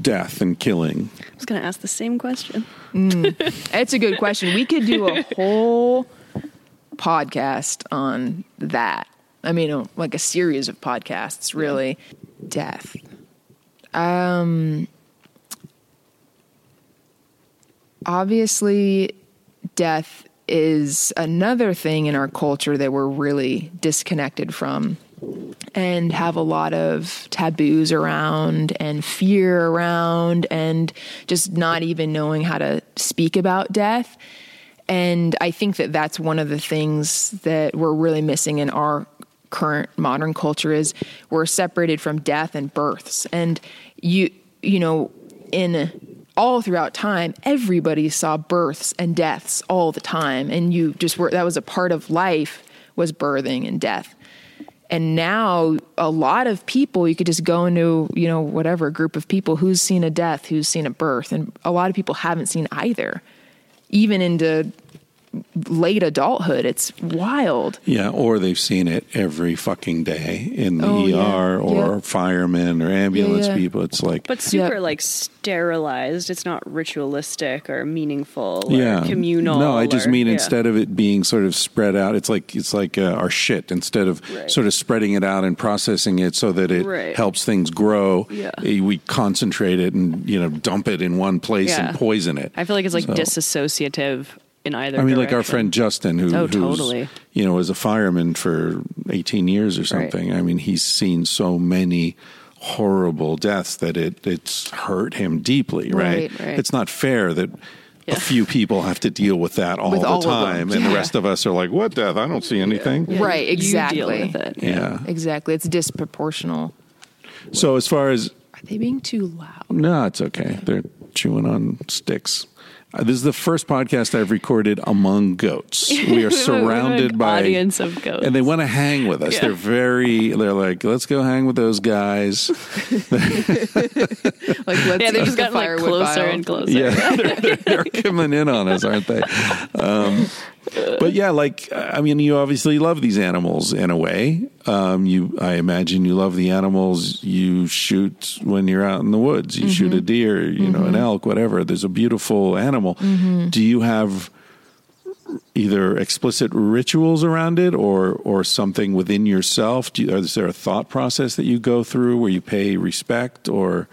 death and killing? I was going to ask the same question. Mm, it's a good question. We could do a whole podcast on that. I mean, like a series of podcasts, really. Death. Um, obviously, death is another thing in our culture that we're really disconnected from and have a lot of taboos around and fear around and just not even knowing how to speak about death. And I think that that's one of the things that we're really missing in our current modern culture is we're separated from death and births. And you you know in all throughout time everybody saw births and deaths all the time and you just were that was a part of life was birthing and death and now a lot of people you could just go into you know whatever group of people who's seen a death who's seen a birth and a lot of people haven't seen either even into late adulthood. It's wild. Yeah, or they've seen it every fucking day in the Oh, ER yeah. or Yeah. firemen or ambulance Yeah, yeah. people. It's like But super Yeah. like sterilized. It's not ritualistic or meaningful or yeah, communal. No, I just or- mean yeah. instead of it being sort of spread out, it's like it's like uh, our shit. Instead of Right. sort of spreading it out and processing it so that it Right. helps things grow, Yeah. eh, we concentrate it and you know dump it in one place Yeah. and poison it. I feel like it's like So- disassociative in either. I mean, like our friend Justin, who, Oh, who's, totally. you know, was a fireman for 18 years or Right. something. I mean, he's seen so many horrible deaths that it it's hurt him deeply, right? Right, right. It's not fair that Yeah. a few people have to deal with that all With the all of them. time, and the rest of us are like, "What death? I don't see anything." Yeah, Right, you exactly. deal with it. Yeah. Exactly. It's disproportional. So as far as Are they being too loud? No, it's okay. They're chewing on sticks. Uh, this is the first podcast I've recorded among goats. *laughs* We are We have surrounded by audience of goats. and they want to hang with us. Yeah. They're very. They're like, let's go hang with those guys. *laughs* Like let's Yeah, they've eat just the like closer pile. and closer. yeah, they're, *laughs* they're, they're coming in on us, aren't they? Um, but yeah, like I mean, you obviously love these animals in a way. Um, you, I imagine, you love the animals you shoot when you're out in the woods. You shoot a mm-hmm. deer, you know, an mm-hmm. elk, whatever. There's a beautiful animal. Mm-hmm. Do you have either explicit rituals around it or or something within yourself? Do you, is there a thought process that you go through where you pay respect or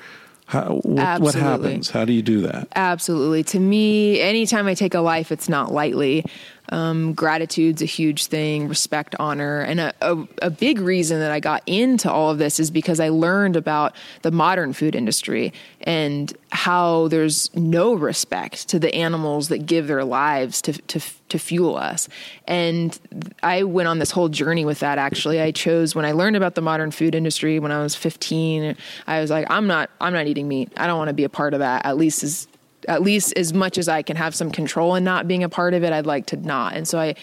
how, what, what happens? How do you do that? Absolutely. To me, anytime I take a life, it's not lightly. Um, gratitude's a huge thing, respect, honor. And a, a, a big reason that I got into all of this is because I learned about the modern food industry and how there's no respect to the animals that give their lives to, to, to fuel us. And I went on this whole journey with that actually. I chose when I learned about the modern food industry when I was 15, I was like, I'm not, I'm not eating meat. I don't want to be a part of that, at least as at least as much as I can have some control in not being a part of it, I'd like to not. And so I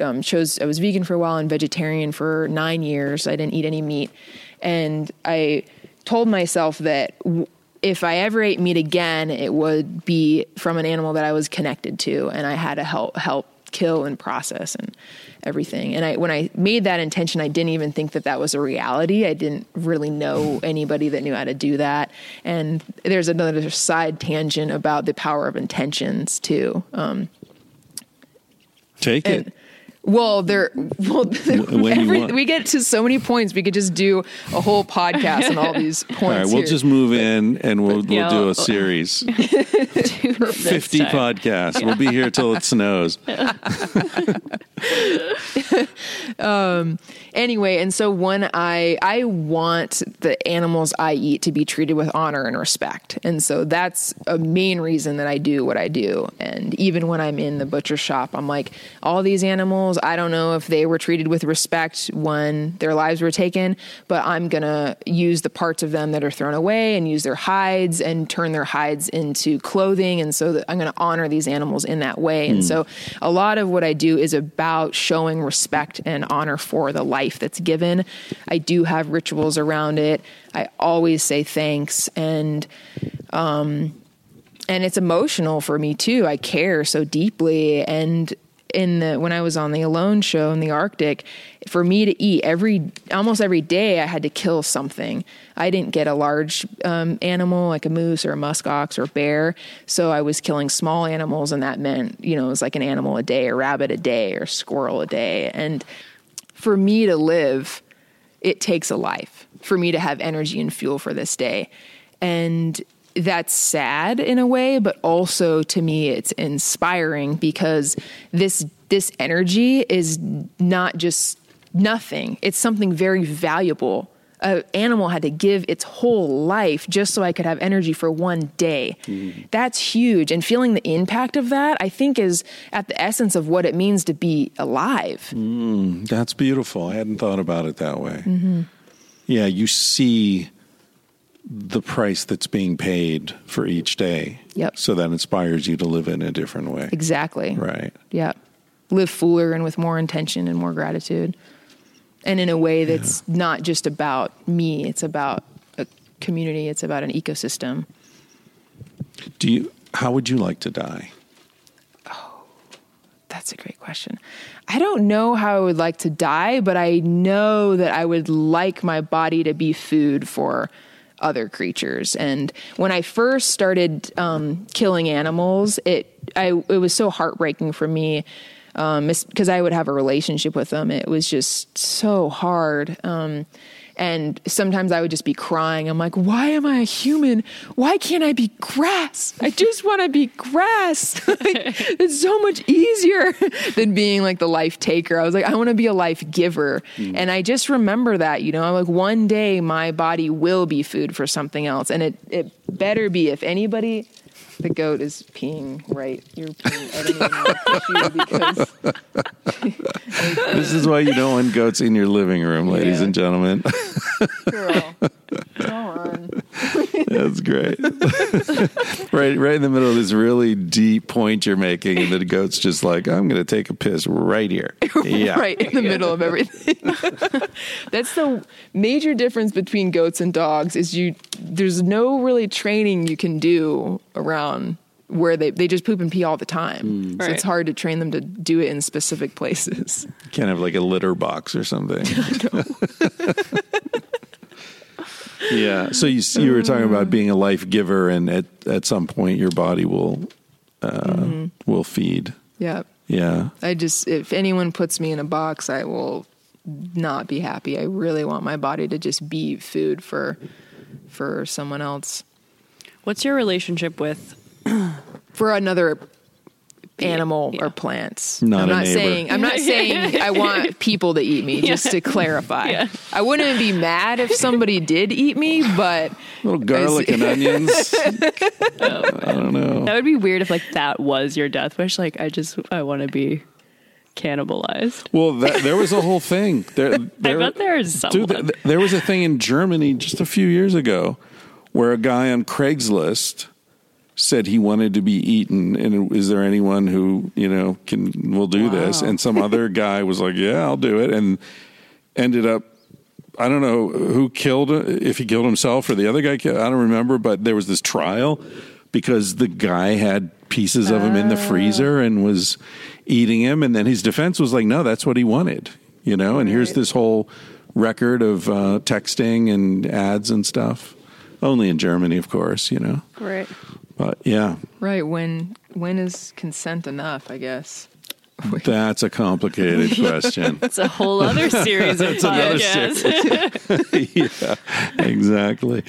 um, chose, I was vegan for a while and vegetarian for nine years. I didn't eat any meat. And I told myself that w- if I ever ate meat again, it would be from an animal that I was connected to and I had to help, help kill and process and everything. And I, when I made that intention, I didn't even think that that was a reality. I didn't really know anybody that knew how to do that. And there's another side tangent about the power of intentions too. Um, Take and it. Well, there, well, every, we get to so many points. We could just do a whole podcast on all *laughs* these points. All right, we'll here. just move in and we'll, we'll Yeah, do a series. *laughs* 50 time. podcasts. We'll be here till it snows. *laughs* Um, anyway and so when i i want the animals i eat to be treated with honor and respect and so that's a main reason that i do what i do and even when i'm in the butcher shop i'm like all these animals i don't know if they were treated with respect when their lives were taken but i'm gonna use the parts of them that are thrown away and use their hides and turn their hides into clothing and so that i'm gonna honor these animals in that way and so a lot of what i do is about showing respect and honor for the life that's given. I do have rituals around it. I always say thanks and um and it's emotional for me too. I care so deeply and in the when I was on the Alone show in the Arctic, for me to eat every almost every day, I had to kill something. I didn't get a large um, animal like a moose or a musk ox or bear, so I was killing small animals, and that meant you know it was like an animal a day, a rabbit a day, or a squirrel a day. And for me to live, it takes a life. For me to have energy and fuel for this day, and that's sad in a way, but also to me it's inspiring because this this energy is not just nothing. It's something very valuable. An animal had to give its whole life just so I could have energy for one day. That's huge. And feeling the impact of that, I think, is at the essence of what it means to be alive. That's beautiful. I hadn't thought about it that way. Mm-hmm. Yeah, you see the price that's being paid for each day. Yep. So that inspires you to live in a different way. Exactly. Right. Yeah. Live fuller and with more intention and more gratitude. And in a way that's not just about me, it's about a community, it's about an ecosystem. Do you how would you like to die? That's that's a great question. I don't know how I would like to die, but I know that I would like my body to be food for other creatures. And when I first started um, killing animals, it I it was so heartbreaking for me because um, I would have a relationship with them. It was just so hard. Um, and sometimes I would just be crying. I'm like, why am I a human? Why can't I be grass? I just want to be grass. *laughs* like, it's so much easier *laughs* than being like the life taker. I was like, I want to be a life giver. Mm. And I just remember that, you know, I'm like, one day my body will be food for something else. And it, it better be if anybody the goat is peeing right. You're peeing. at don't even know because this is why you don't want goats in your living room, ladies yeah. and gentlemen. Girl, come on. That's great. right, right in the middle of this really deep point you're making, and the goat's just like, "I'm going to take a piss right here." *laughs* Yeah, right in the middle of everything. *laughs* That's the major difference between goats and dogs. Is you there's no really training you can do around where they, they just poop and pee all the time. Mm. So right. it's hard to train them to do it in specific places. *laughs* You can't have like a litter box or something. *laughs* *laughs* yeah. So you you were talking about being a life giver, and at at some point your body will uh, mm-hmm. will feed. Yeah. Yeah. I just if anyone puts me in a box, I will not be happy. I really want my body to just be food for for someone else. What's your relationship with *clears throat* for another animal yeah. or plants. Not I'm not neighbor. saying I'm not *laughs* saying I want people to eat me, *laughs* just to clarify. Yeah. I wouldn't be mad if somebody did eat me, but little garlic and *laughs* onions. Oh, I don't know. That would be weird if like that was your death wish. Like I just I want to be cannibalized. Well, that, there was a whole thing. There, there I bet there's someone. Dude, there was a thing in Germany just a few years ago where a guy on Craigslist said he wanted to be eaten and is there anyone who you know can will do wow. this and some other *laughs* guy was like yeah i'll do it and ended up i don't know who killed if he killed himself or the other guy killed, i don't remember but there was this trial because the guy had pieces of him in the freezer and was eating him and then his defense was like no that's what he wanted you know and right. here's this whole record of uh, texting and ads and stuff only in germany of course you know right but yeah. Right. When when is consent enough, I guess? *laughs* That's a complicated *laughs* question. It's a whole other *laughs* series of podcasts. yeah, exactly.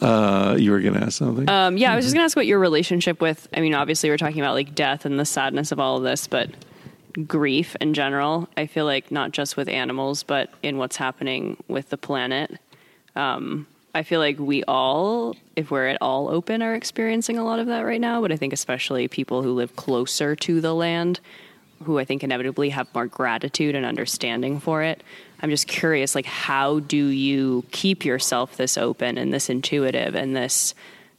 Uh, you were going to ask something? Um, yeah, I was just going to ask what your relationship with, I mean, obviously we're talking about like death and the sadness of all of this, but grief in general. I feel like not just with animals, but in what's happening with the planet. Um, I feel like we all, if we're at all open, are experiencing a lot of that right now. But I think especially people who live closer to the land, who I think inevitably have more gratitude and understanding for it. I'm just curious, like, how do you keep yourself this open and this intuitive and this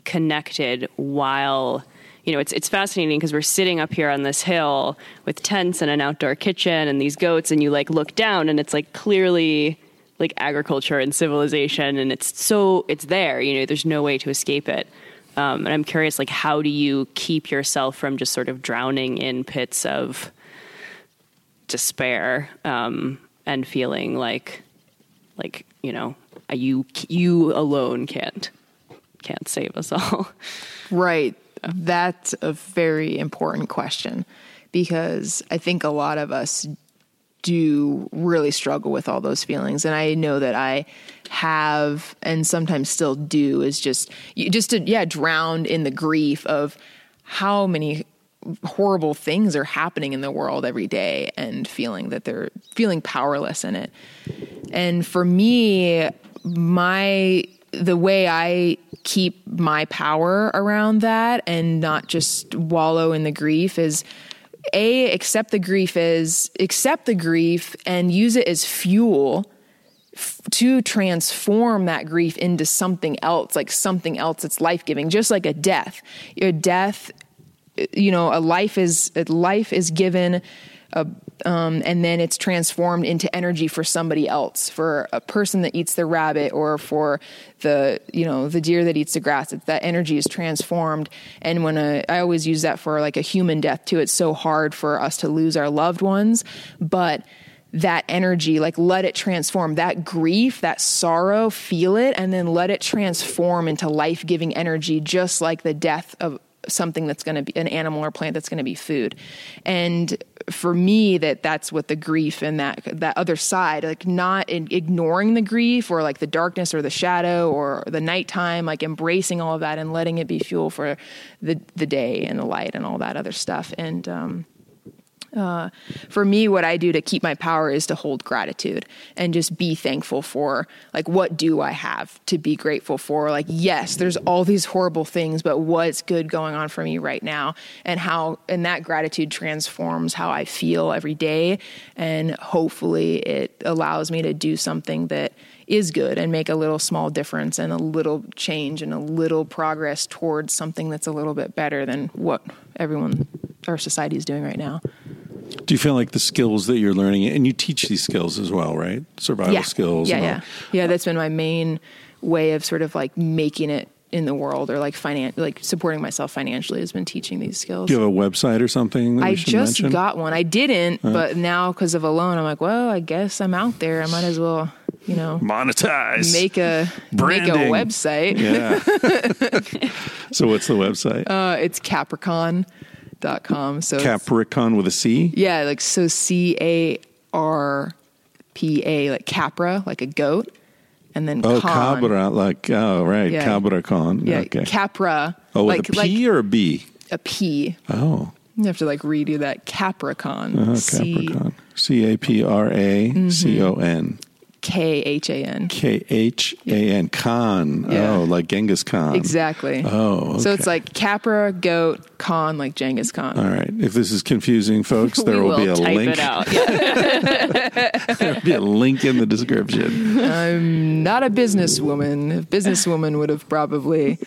connected while you know, it's it's fascinating because we're sitting up here on this hill with tents and an outdoor kitchen and these goats, and you like look down and it's like clearly like agriculture and civilization and it's so it's there you know there's no way to escape it. Um, and i'm curious like how do you keep yourself from just sort of drowning in pits of despair um, and feeling like like you know you you alone can't can't save us all? *laughs* Right. That's a very important question because i think a lot of us do really struggle with all those feelings. And i know that i have and sometimes still do is just just to yeah drown in the grief of how many horrible things are happening in the world every day and feeling that they're feeling powerless in it. And for me my the way i keep my power around that and not just wallow in the grief is a accept the grief is accept the grief and use it as fuel to transform that grief into something else like something else that's life-giving just like a death. Your death you know a life is a life is given a um, and then it's transformed into energy for somebody else, for a person that eats the rabbit, or for the you know the deer that eats the grass. It's, that energy is transformed, and when a, I always use that for like a human death too. It's so hard for us to lose our loved ones, but that energy, like let it transform that grief, that sorrow, feel it, and then let it transform into life giving energy, just like the death of something that's going to be an animal or plant that's going to be food. And for me, that that's what the grief and that that other side, like not ignoring the grief or like the darkness or the shadow or the nighttime, like embracing all of that and letting it be fuel for the the day and the light and all that other stuff. And um, uh, for me, what I do to keep my power is to hold gratitude and just be thankful for, like, what do I have to be grateful for? Like, yes, there's all these horrible things, but what's good going on for me right now? And how, and that gratitude transforms how I feel every day. And hopefully, it allows me to do something that is good and make a little small difference and a little change and a little progress towards something that's a little bit better than what everyone, our society is doing right now. Do you feel like the skills that you're learning, and you teach these skills as well, right? Survival yeah. skills. Yeah, yeah, yeah. That's been my main way of sort of like making it in the world or like finan- like supporting myself financially has been teaching these skills. Do you have a website or something? I just mention? got one. I didn't, uh, but now because of Alone, I'm like, well, I guess I'm out there. I might as well, you know, monetize, make a Branding. make a website. Yeah. *laughs* so what's the website? Uh, it's Caprakhan dot com. So Caprakhan with a C. Yeah, like so C A R P A like Capra, like a goat, and then oh con. Cabra, like oh right, yeah. Cabra con. Yeah, okay. Capra. Oh, with like, a P like or a B? A P. Oh. You have to like redo that Caprakhan. Uh, Caprakhan. C A P R A C O N. K H A N. K H A N. Khan. Yeah. Oh, like Genghis Khan. Exactly. Oh, okay. So it's like Capra, goat, Khan, like Genghis Khan. All right. If this is confusing, folks, *laughs* there will, will, be a type link. It out. *laughs* Yeah. there will be a link in the description. I'm not a businesswoman. A businesswoman would have probably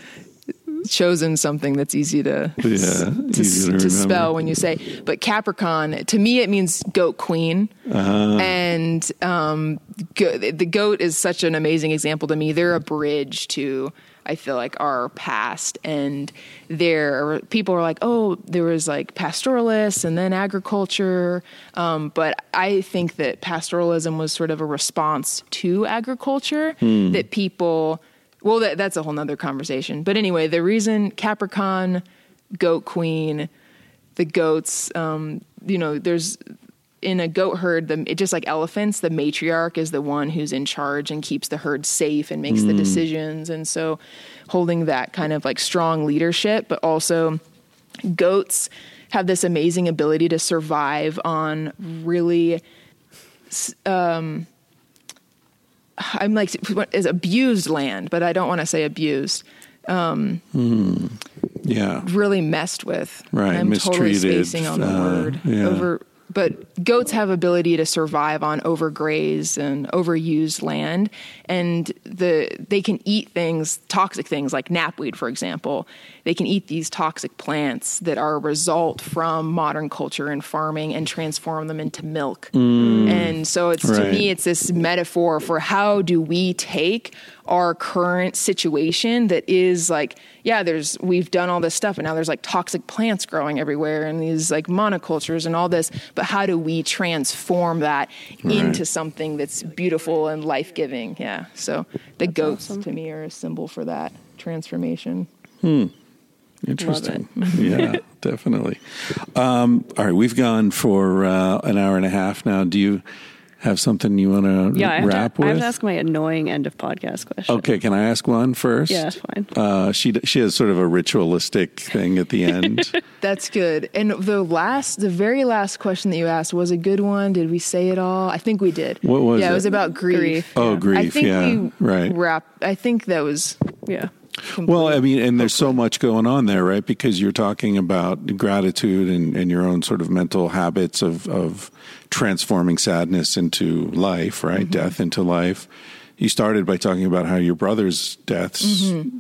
chosen something that's easy to yeah, to, easy to, to spell when you say. But Caprakhan, to me, it means goat queen, uh-huh. and um, go, the goat is such an amazing example to me. They're a bridge to. I feel like our past and there people are like, oh, there was like pastoralists and then agriculture. Um, but I think that pastoralism was sort of a response to agriculture hmm. that people well, that, that's a whole nother conversation. But anyway, the reason Caprakhan, Goat Queen, the goats, um, you know, there's in a goat herd, the, just like elephants, the matriarch is the one who's in charge and keeps the herd safe and makes mm. the decisions. And so, holding that kind of like strong leadership, but also goats have this amazing ability to survive on really um, I'm like is abused land, but I don't want to say abused. Um, mm, yeah, really messed with. Right, I'm mistreated. totally spacing on the uh, word. Yeah. Over but goats have ability to survive on overgrazed and overused land and the they can eat things toxic things like knapweed for example. They can eat these toxic plants that are a result from modern culture and farming and transform them into milk. Mm, and so it's right. to me it's this metaphor for how do we take our current situation that is like yeah there's we've done all this stuff and now there's like toxic plants growing everywhere and these like monocultures and all this but how do we transform that right. into something that's beautiful and life-giving yeah so the that's goats awesome. to me are a symbol for that transformation hmm Interesting. *laughs* yeah, definitely. Um, all right, we've gone for uh, an hour and a half now. Do you have something you want to yeah, wrap to, with? I have to ask my annoying end of podcast question. Okay, can I ask one first? Yeah, that's fine. Uh, she she has sort of a ritualistic thing at the end. *laughs* that's good. And the last, the very last question that you asked was a good one. Did we say it all? I think we did. What was yeah, it? It was about grief. grief. Oh, yeah. grief. I think yeah, we right. Wrap. I think that was yeah. Well, I mean, and there's so much going on there, right? Because you're talking about gratitude and, and your own sort of mental habits of, of transforming sadness into life, right? Mm-hmm. Death into life. You started by talking about how your brother's deaths mm-hmm.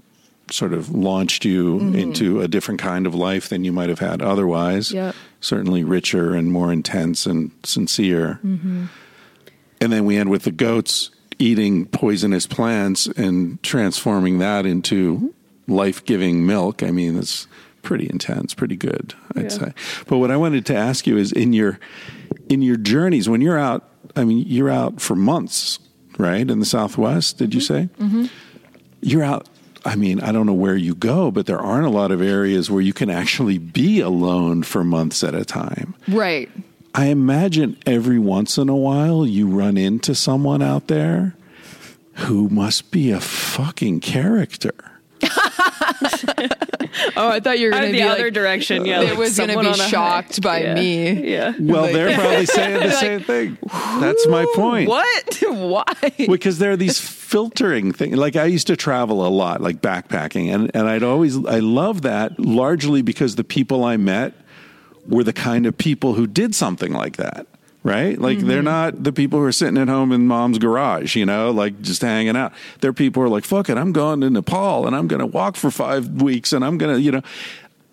sort of launched you into a different kind of life than you might have had otherwise. Yep. Certainly richer and more intense and sincere. And then we end with the goats eating poisonous plants and transforming that into life giving milk. I mean, it's pretty intense, pretty good, I'd Yeah. say. But what I wanted to ask you is in your in your journeys, when you're out, I mean, you're out for months, right? In the Southwest, did you say? Mm-hmm. You're out. I mean, I don't know where you go, but there aren't a lot of areas where you can actually be alone for months at a time. Right. I imagine every once in a while you run into someone out there who must be a fucking character. *laughs* Oh, I thought you were going of to the other like, direction, yeah. it like was going to be on a high. shocked by Yeah. me. Yeah. Well, Like- they're probably *laughs* saying the same thing. That's my point. What? *laughs* Why? because there are these filtering things. Like I used to travel a lot, like backpacking, and and I'd always I love that largely because the people I met were the kind of people who did something like that. Right? Like they're mm-hmm. not the people who are sitting at home in mom's garage, you know, like just hanging out. They're people who are like, fuck it, I'm going to Nepal and I'm going to walk for five weeks and I'm going to, you know.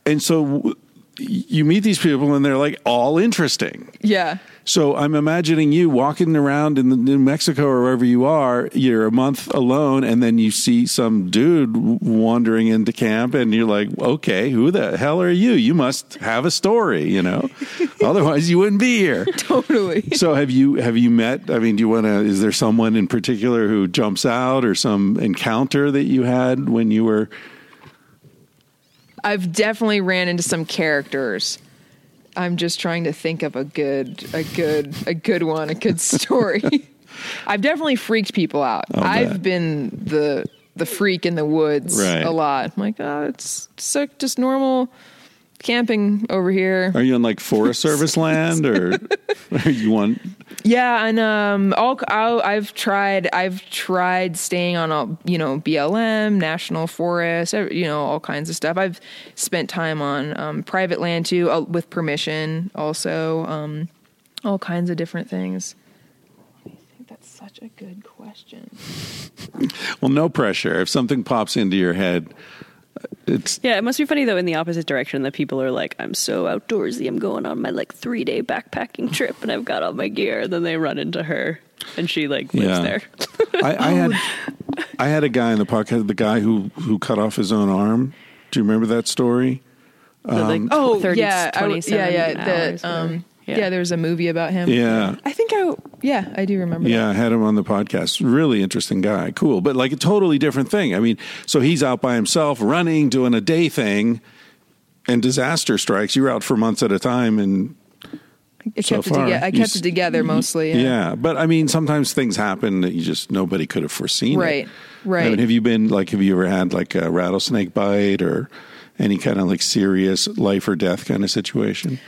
And so you meet these people and they're like all interesting. Yeah. So I'm imagining you walking around in the New Mexico or wherever you are. You're a month alone, and then you see some dude wandering into camp, and you're like, "Okay, who the hell are you? You must have a story, you know. *laughs* Otherwise, you wouldn't be here." Totally. So have you have you met? I mean, do you want to? Is there someone in particular who jumps out, or some encounter that you had when you were? I've definitely ran into some characters. I'm just trying to think of a good, a good, a good one, a good *laughs* story. I've definitely freaked people out. I'll I've bet. been the the freak in the woods Right. a lot. I'm like, oh, it's so just normal camping over here. Are you on like Forest Service *laughs* land, or are *laughs* you on? Yeah, and um, all I'll, I've tried. I've tried staying on a you know BLM, national forest, you know all kinds of stuff. I've spent time on um, private land too, uh, with permission. Also, um, all kinds of different things. That's such a good question. *laughs* Well, no pressure. If something pops into your head, it's Yeah, it must be funny though in the opposite direction that people are like, I'm so outdoorsy, I'm going on my like three day backpacking trip and I've got all my gear. and Then they run into her and she like lives Yeah. there. I, I had *laughs* I had a guy in the podcast, the guy who who cut off his own arm. Do you remember that story? The, like, um, Oh 30, yeah, I w- 27 yeah, yeah. hours, The, whatever. yeah. there was a movie about him. Yeah. I think I yeah I do remember. Yeah, I had him on the podcast. Really interesting guy. Cool. But like a totally different thing. I mean, so he's out by himself running, doing a day thing, and disaster strikes. You're out for months at a time and that. I so kept it far, together. I kept s- it together mostly. yeah. Yeah. But I mean, sometimes things happen that you just nobody could have foreseen. it. Right, right. I mean, have you been like have you ever had like a rattlesnake bite or any kind of like serious life or death kind of situation?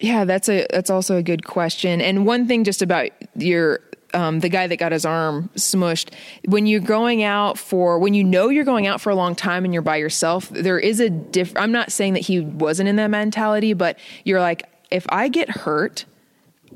Yeah, that's a that's also a good question. And one thing just about your um, the guy that got his arm smushed. When you're going out for when you know you're going out for a long time and you're by yourself, there is a diff. I'm not saying that he wasn't in that mentality, but you're like, if I get hurt,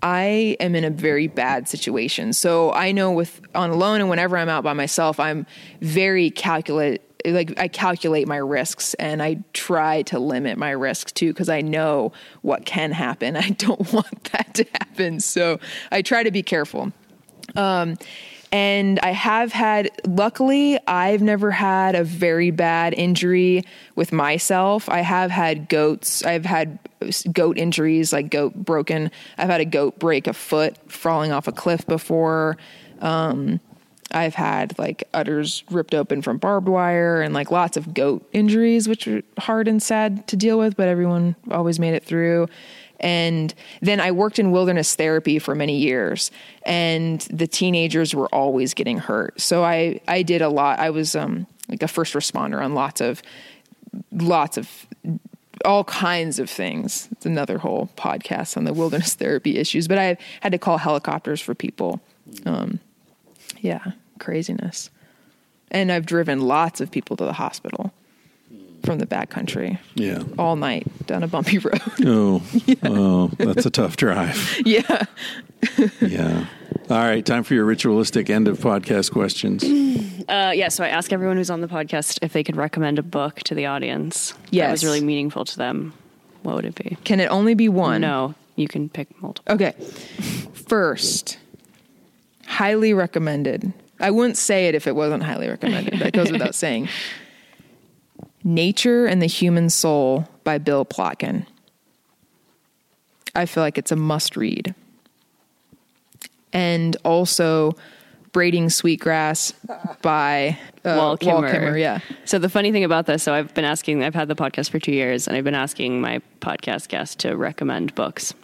I am in a very bad situation. So I know with on alone and whenever I'm out by myself, I'm very calculate like I calculate my risks and I try to limit my risks too because I know what can happen. *laughs* I don't want that to happen. So I try to be careful. Um, and I have had, luckily, I've never had a very bad injury with myself. I have had goats. I've had goat injuries, like goat broken. I've had a goat break a foot falling off a cliff before. Um, I've had like udders ripped open from barbed wire and like lots of goat injuries, which are hard and sad to deal with, but everyone always made it through. And then I worked in wilderness therapy for many years, and the teenagers were always getting hurt. So I I did a lot. I was um like a first responder on lots of lots of all kinds of things. It's another whole podcast on the wilderness therapy issues. But I had to call helicopters for people. Um, yeah, craziness. And I've driven lots of people to the hospital from the backcountry Yeah. all night down a bumpy *laughs* road. Oh, oh, that's a tough drive. *laughs* yeah. Yeah. All right, time for your ritualistic end of podcast questions. Uh, yeah, so I ask everyone who's on the podcast if they could recommend a book to the audience that was really meaningful to them. What would it be? Can it only be one? No, you can pick multiple. Okay. First, highly recommended. I wouldn't say it if it wasn't highly recommended. That goes without *laughs* saying. Nature and the Human Soul by Bill Plotkin. I feel like it's a must read. And also Braiding Sweetgrass *laughs* by uh, Wal Kimmer. Kimmer, yeah. So the funny thing about this, so I've been asking, I've had the podcast for two years, and I've been asking my podcast guests to recommend books.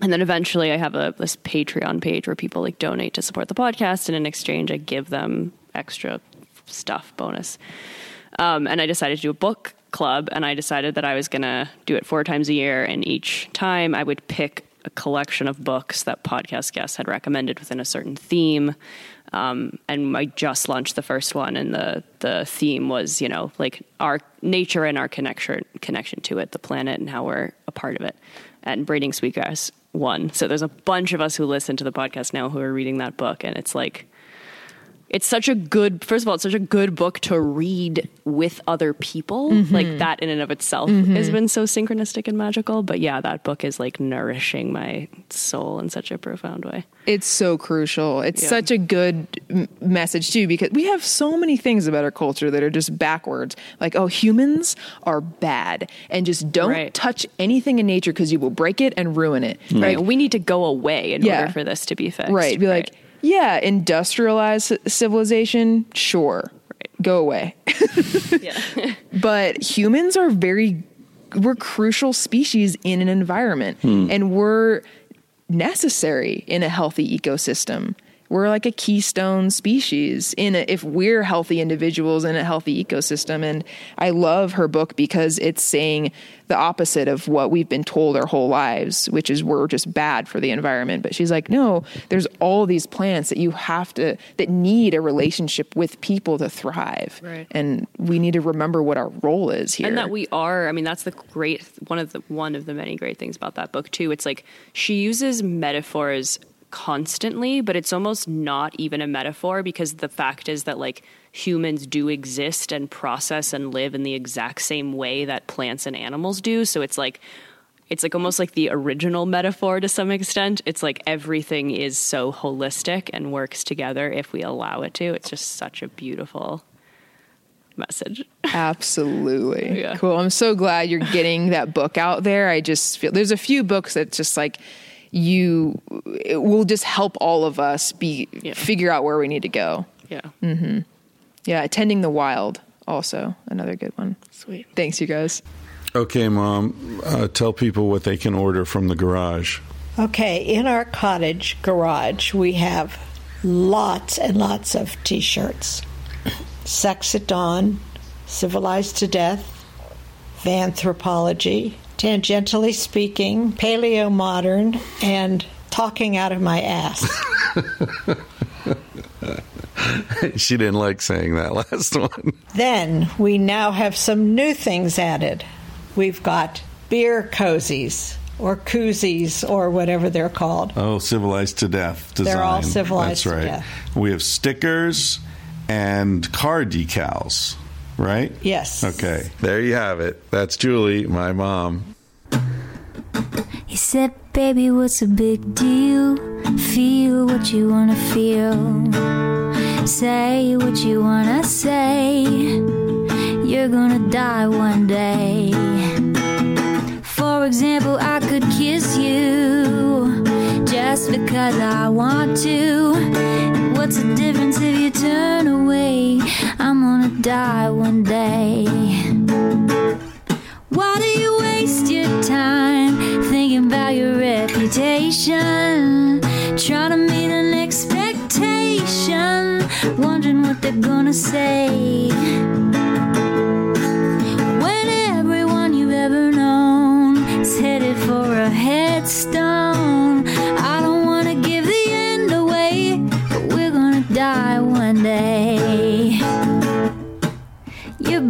And then eventually, I have a this Patreon page where people like donate to support the podcast, and in exchange, I give them extra stuff bonus. Um, and I decided to do a book club, and I decided that I was going to do it four times a year, and each time I would pick a collection of books that podcast guests had recommended within a certain theme. Um, and I just launched the first one, and the the theme was, you know, like our nature and our connection connection to it, the planet, and how we're a part of it. And Braiding Sweetgrass won. So there's a bunch of us who listen to the podcast now who are reading that book, and it's like it's such a good first of all it's such a good book to read with other people mm-hmm. like that in and of itself mm-hmm. has been so synchronistic and magical but yeah that book is like nourishing my soul in such a profound way It's so crucial. It's Yeah. such a good m- message too because we have so many things about our culture that are just backwards. Like, oh, humans are bad and just don't Right. touch anything in nature because you will break it and ruin it. right we need to go away in Yeah. order for this to be fixed Right. Be like, yeah, industrialized civilization, sure, Right. go away. *laughs* yeah. *laughs* but humans are very we're crucial species in an environment hmm. and we're necessary in a healthy ecosystem we're like a keystone species in a, if we're healthy individuals in a healthy ecosystem and i love her book because it's saying the opposite of what we've been told our whole lives which is we're just bad for the environment but she's like no there's all these plants that you have to that need a relationship with people to thrive Right. and we need to remember what our role is here. and that we are i mean that's the great one of the one of the many great things about that book too it's like she uses metaphors constantly but it's almost not even a metaphor because the fact is that like humans do exist and process and live in the exact same way that plants and animals do so it's like it's like almost like the original metaphor to some extent it's like everything is so holistic and works together if we allow it to it's just such a beautiful message Absolutely. *laughs* Yeah. Cool. I'm so glad you're getting that book out there. I just feel there's a few books that just like you it will just help all of us be Yeah. figure out where we need to go. yeah Mm-hmm. Yeah, Attending the Wild also another good one. sweet Thanks you guys. Okay, Mom, uh, tell people what they can order from the garage. Okay, in our cottage garage, we have lots and lots of t shirts Sex at Dawn, Civilized to Death, Vanthropology, Tangentially Speaking, Paleo Modern, and Talking Out of My Ass. *laughs* she didn't like saying that last one. then we now have some new things added. We've got beer cozies or koozies or whatever they're called. Oh, civilized to death design. They're all civilized That's to right. death. We have stickers and car decals, right? Yes. Okay, there you have it. That's Julie, my mom. He said, Baby, what's a big deal? Feel what you wanna feel. Say what you wanna say. You're gonna die one day. For example, I could kiss you just because I want to. What's the difference if you turn away? I'm gonna die one day. Why do you waste your time thinking about your reputation? Trying to meet an expectation, wondering what they're gonna say. When everyone you've ever known is headed for a headstone,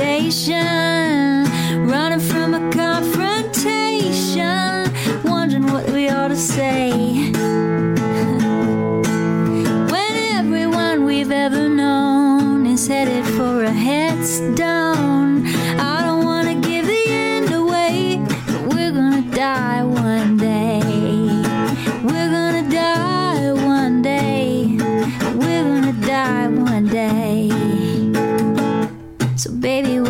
Reputation? Running from a confrontation, wondering what we ought to say. When everyone we've ever known is headed for a headstone,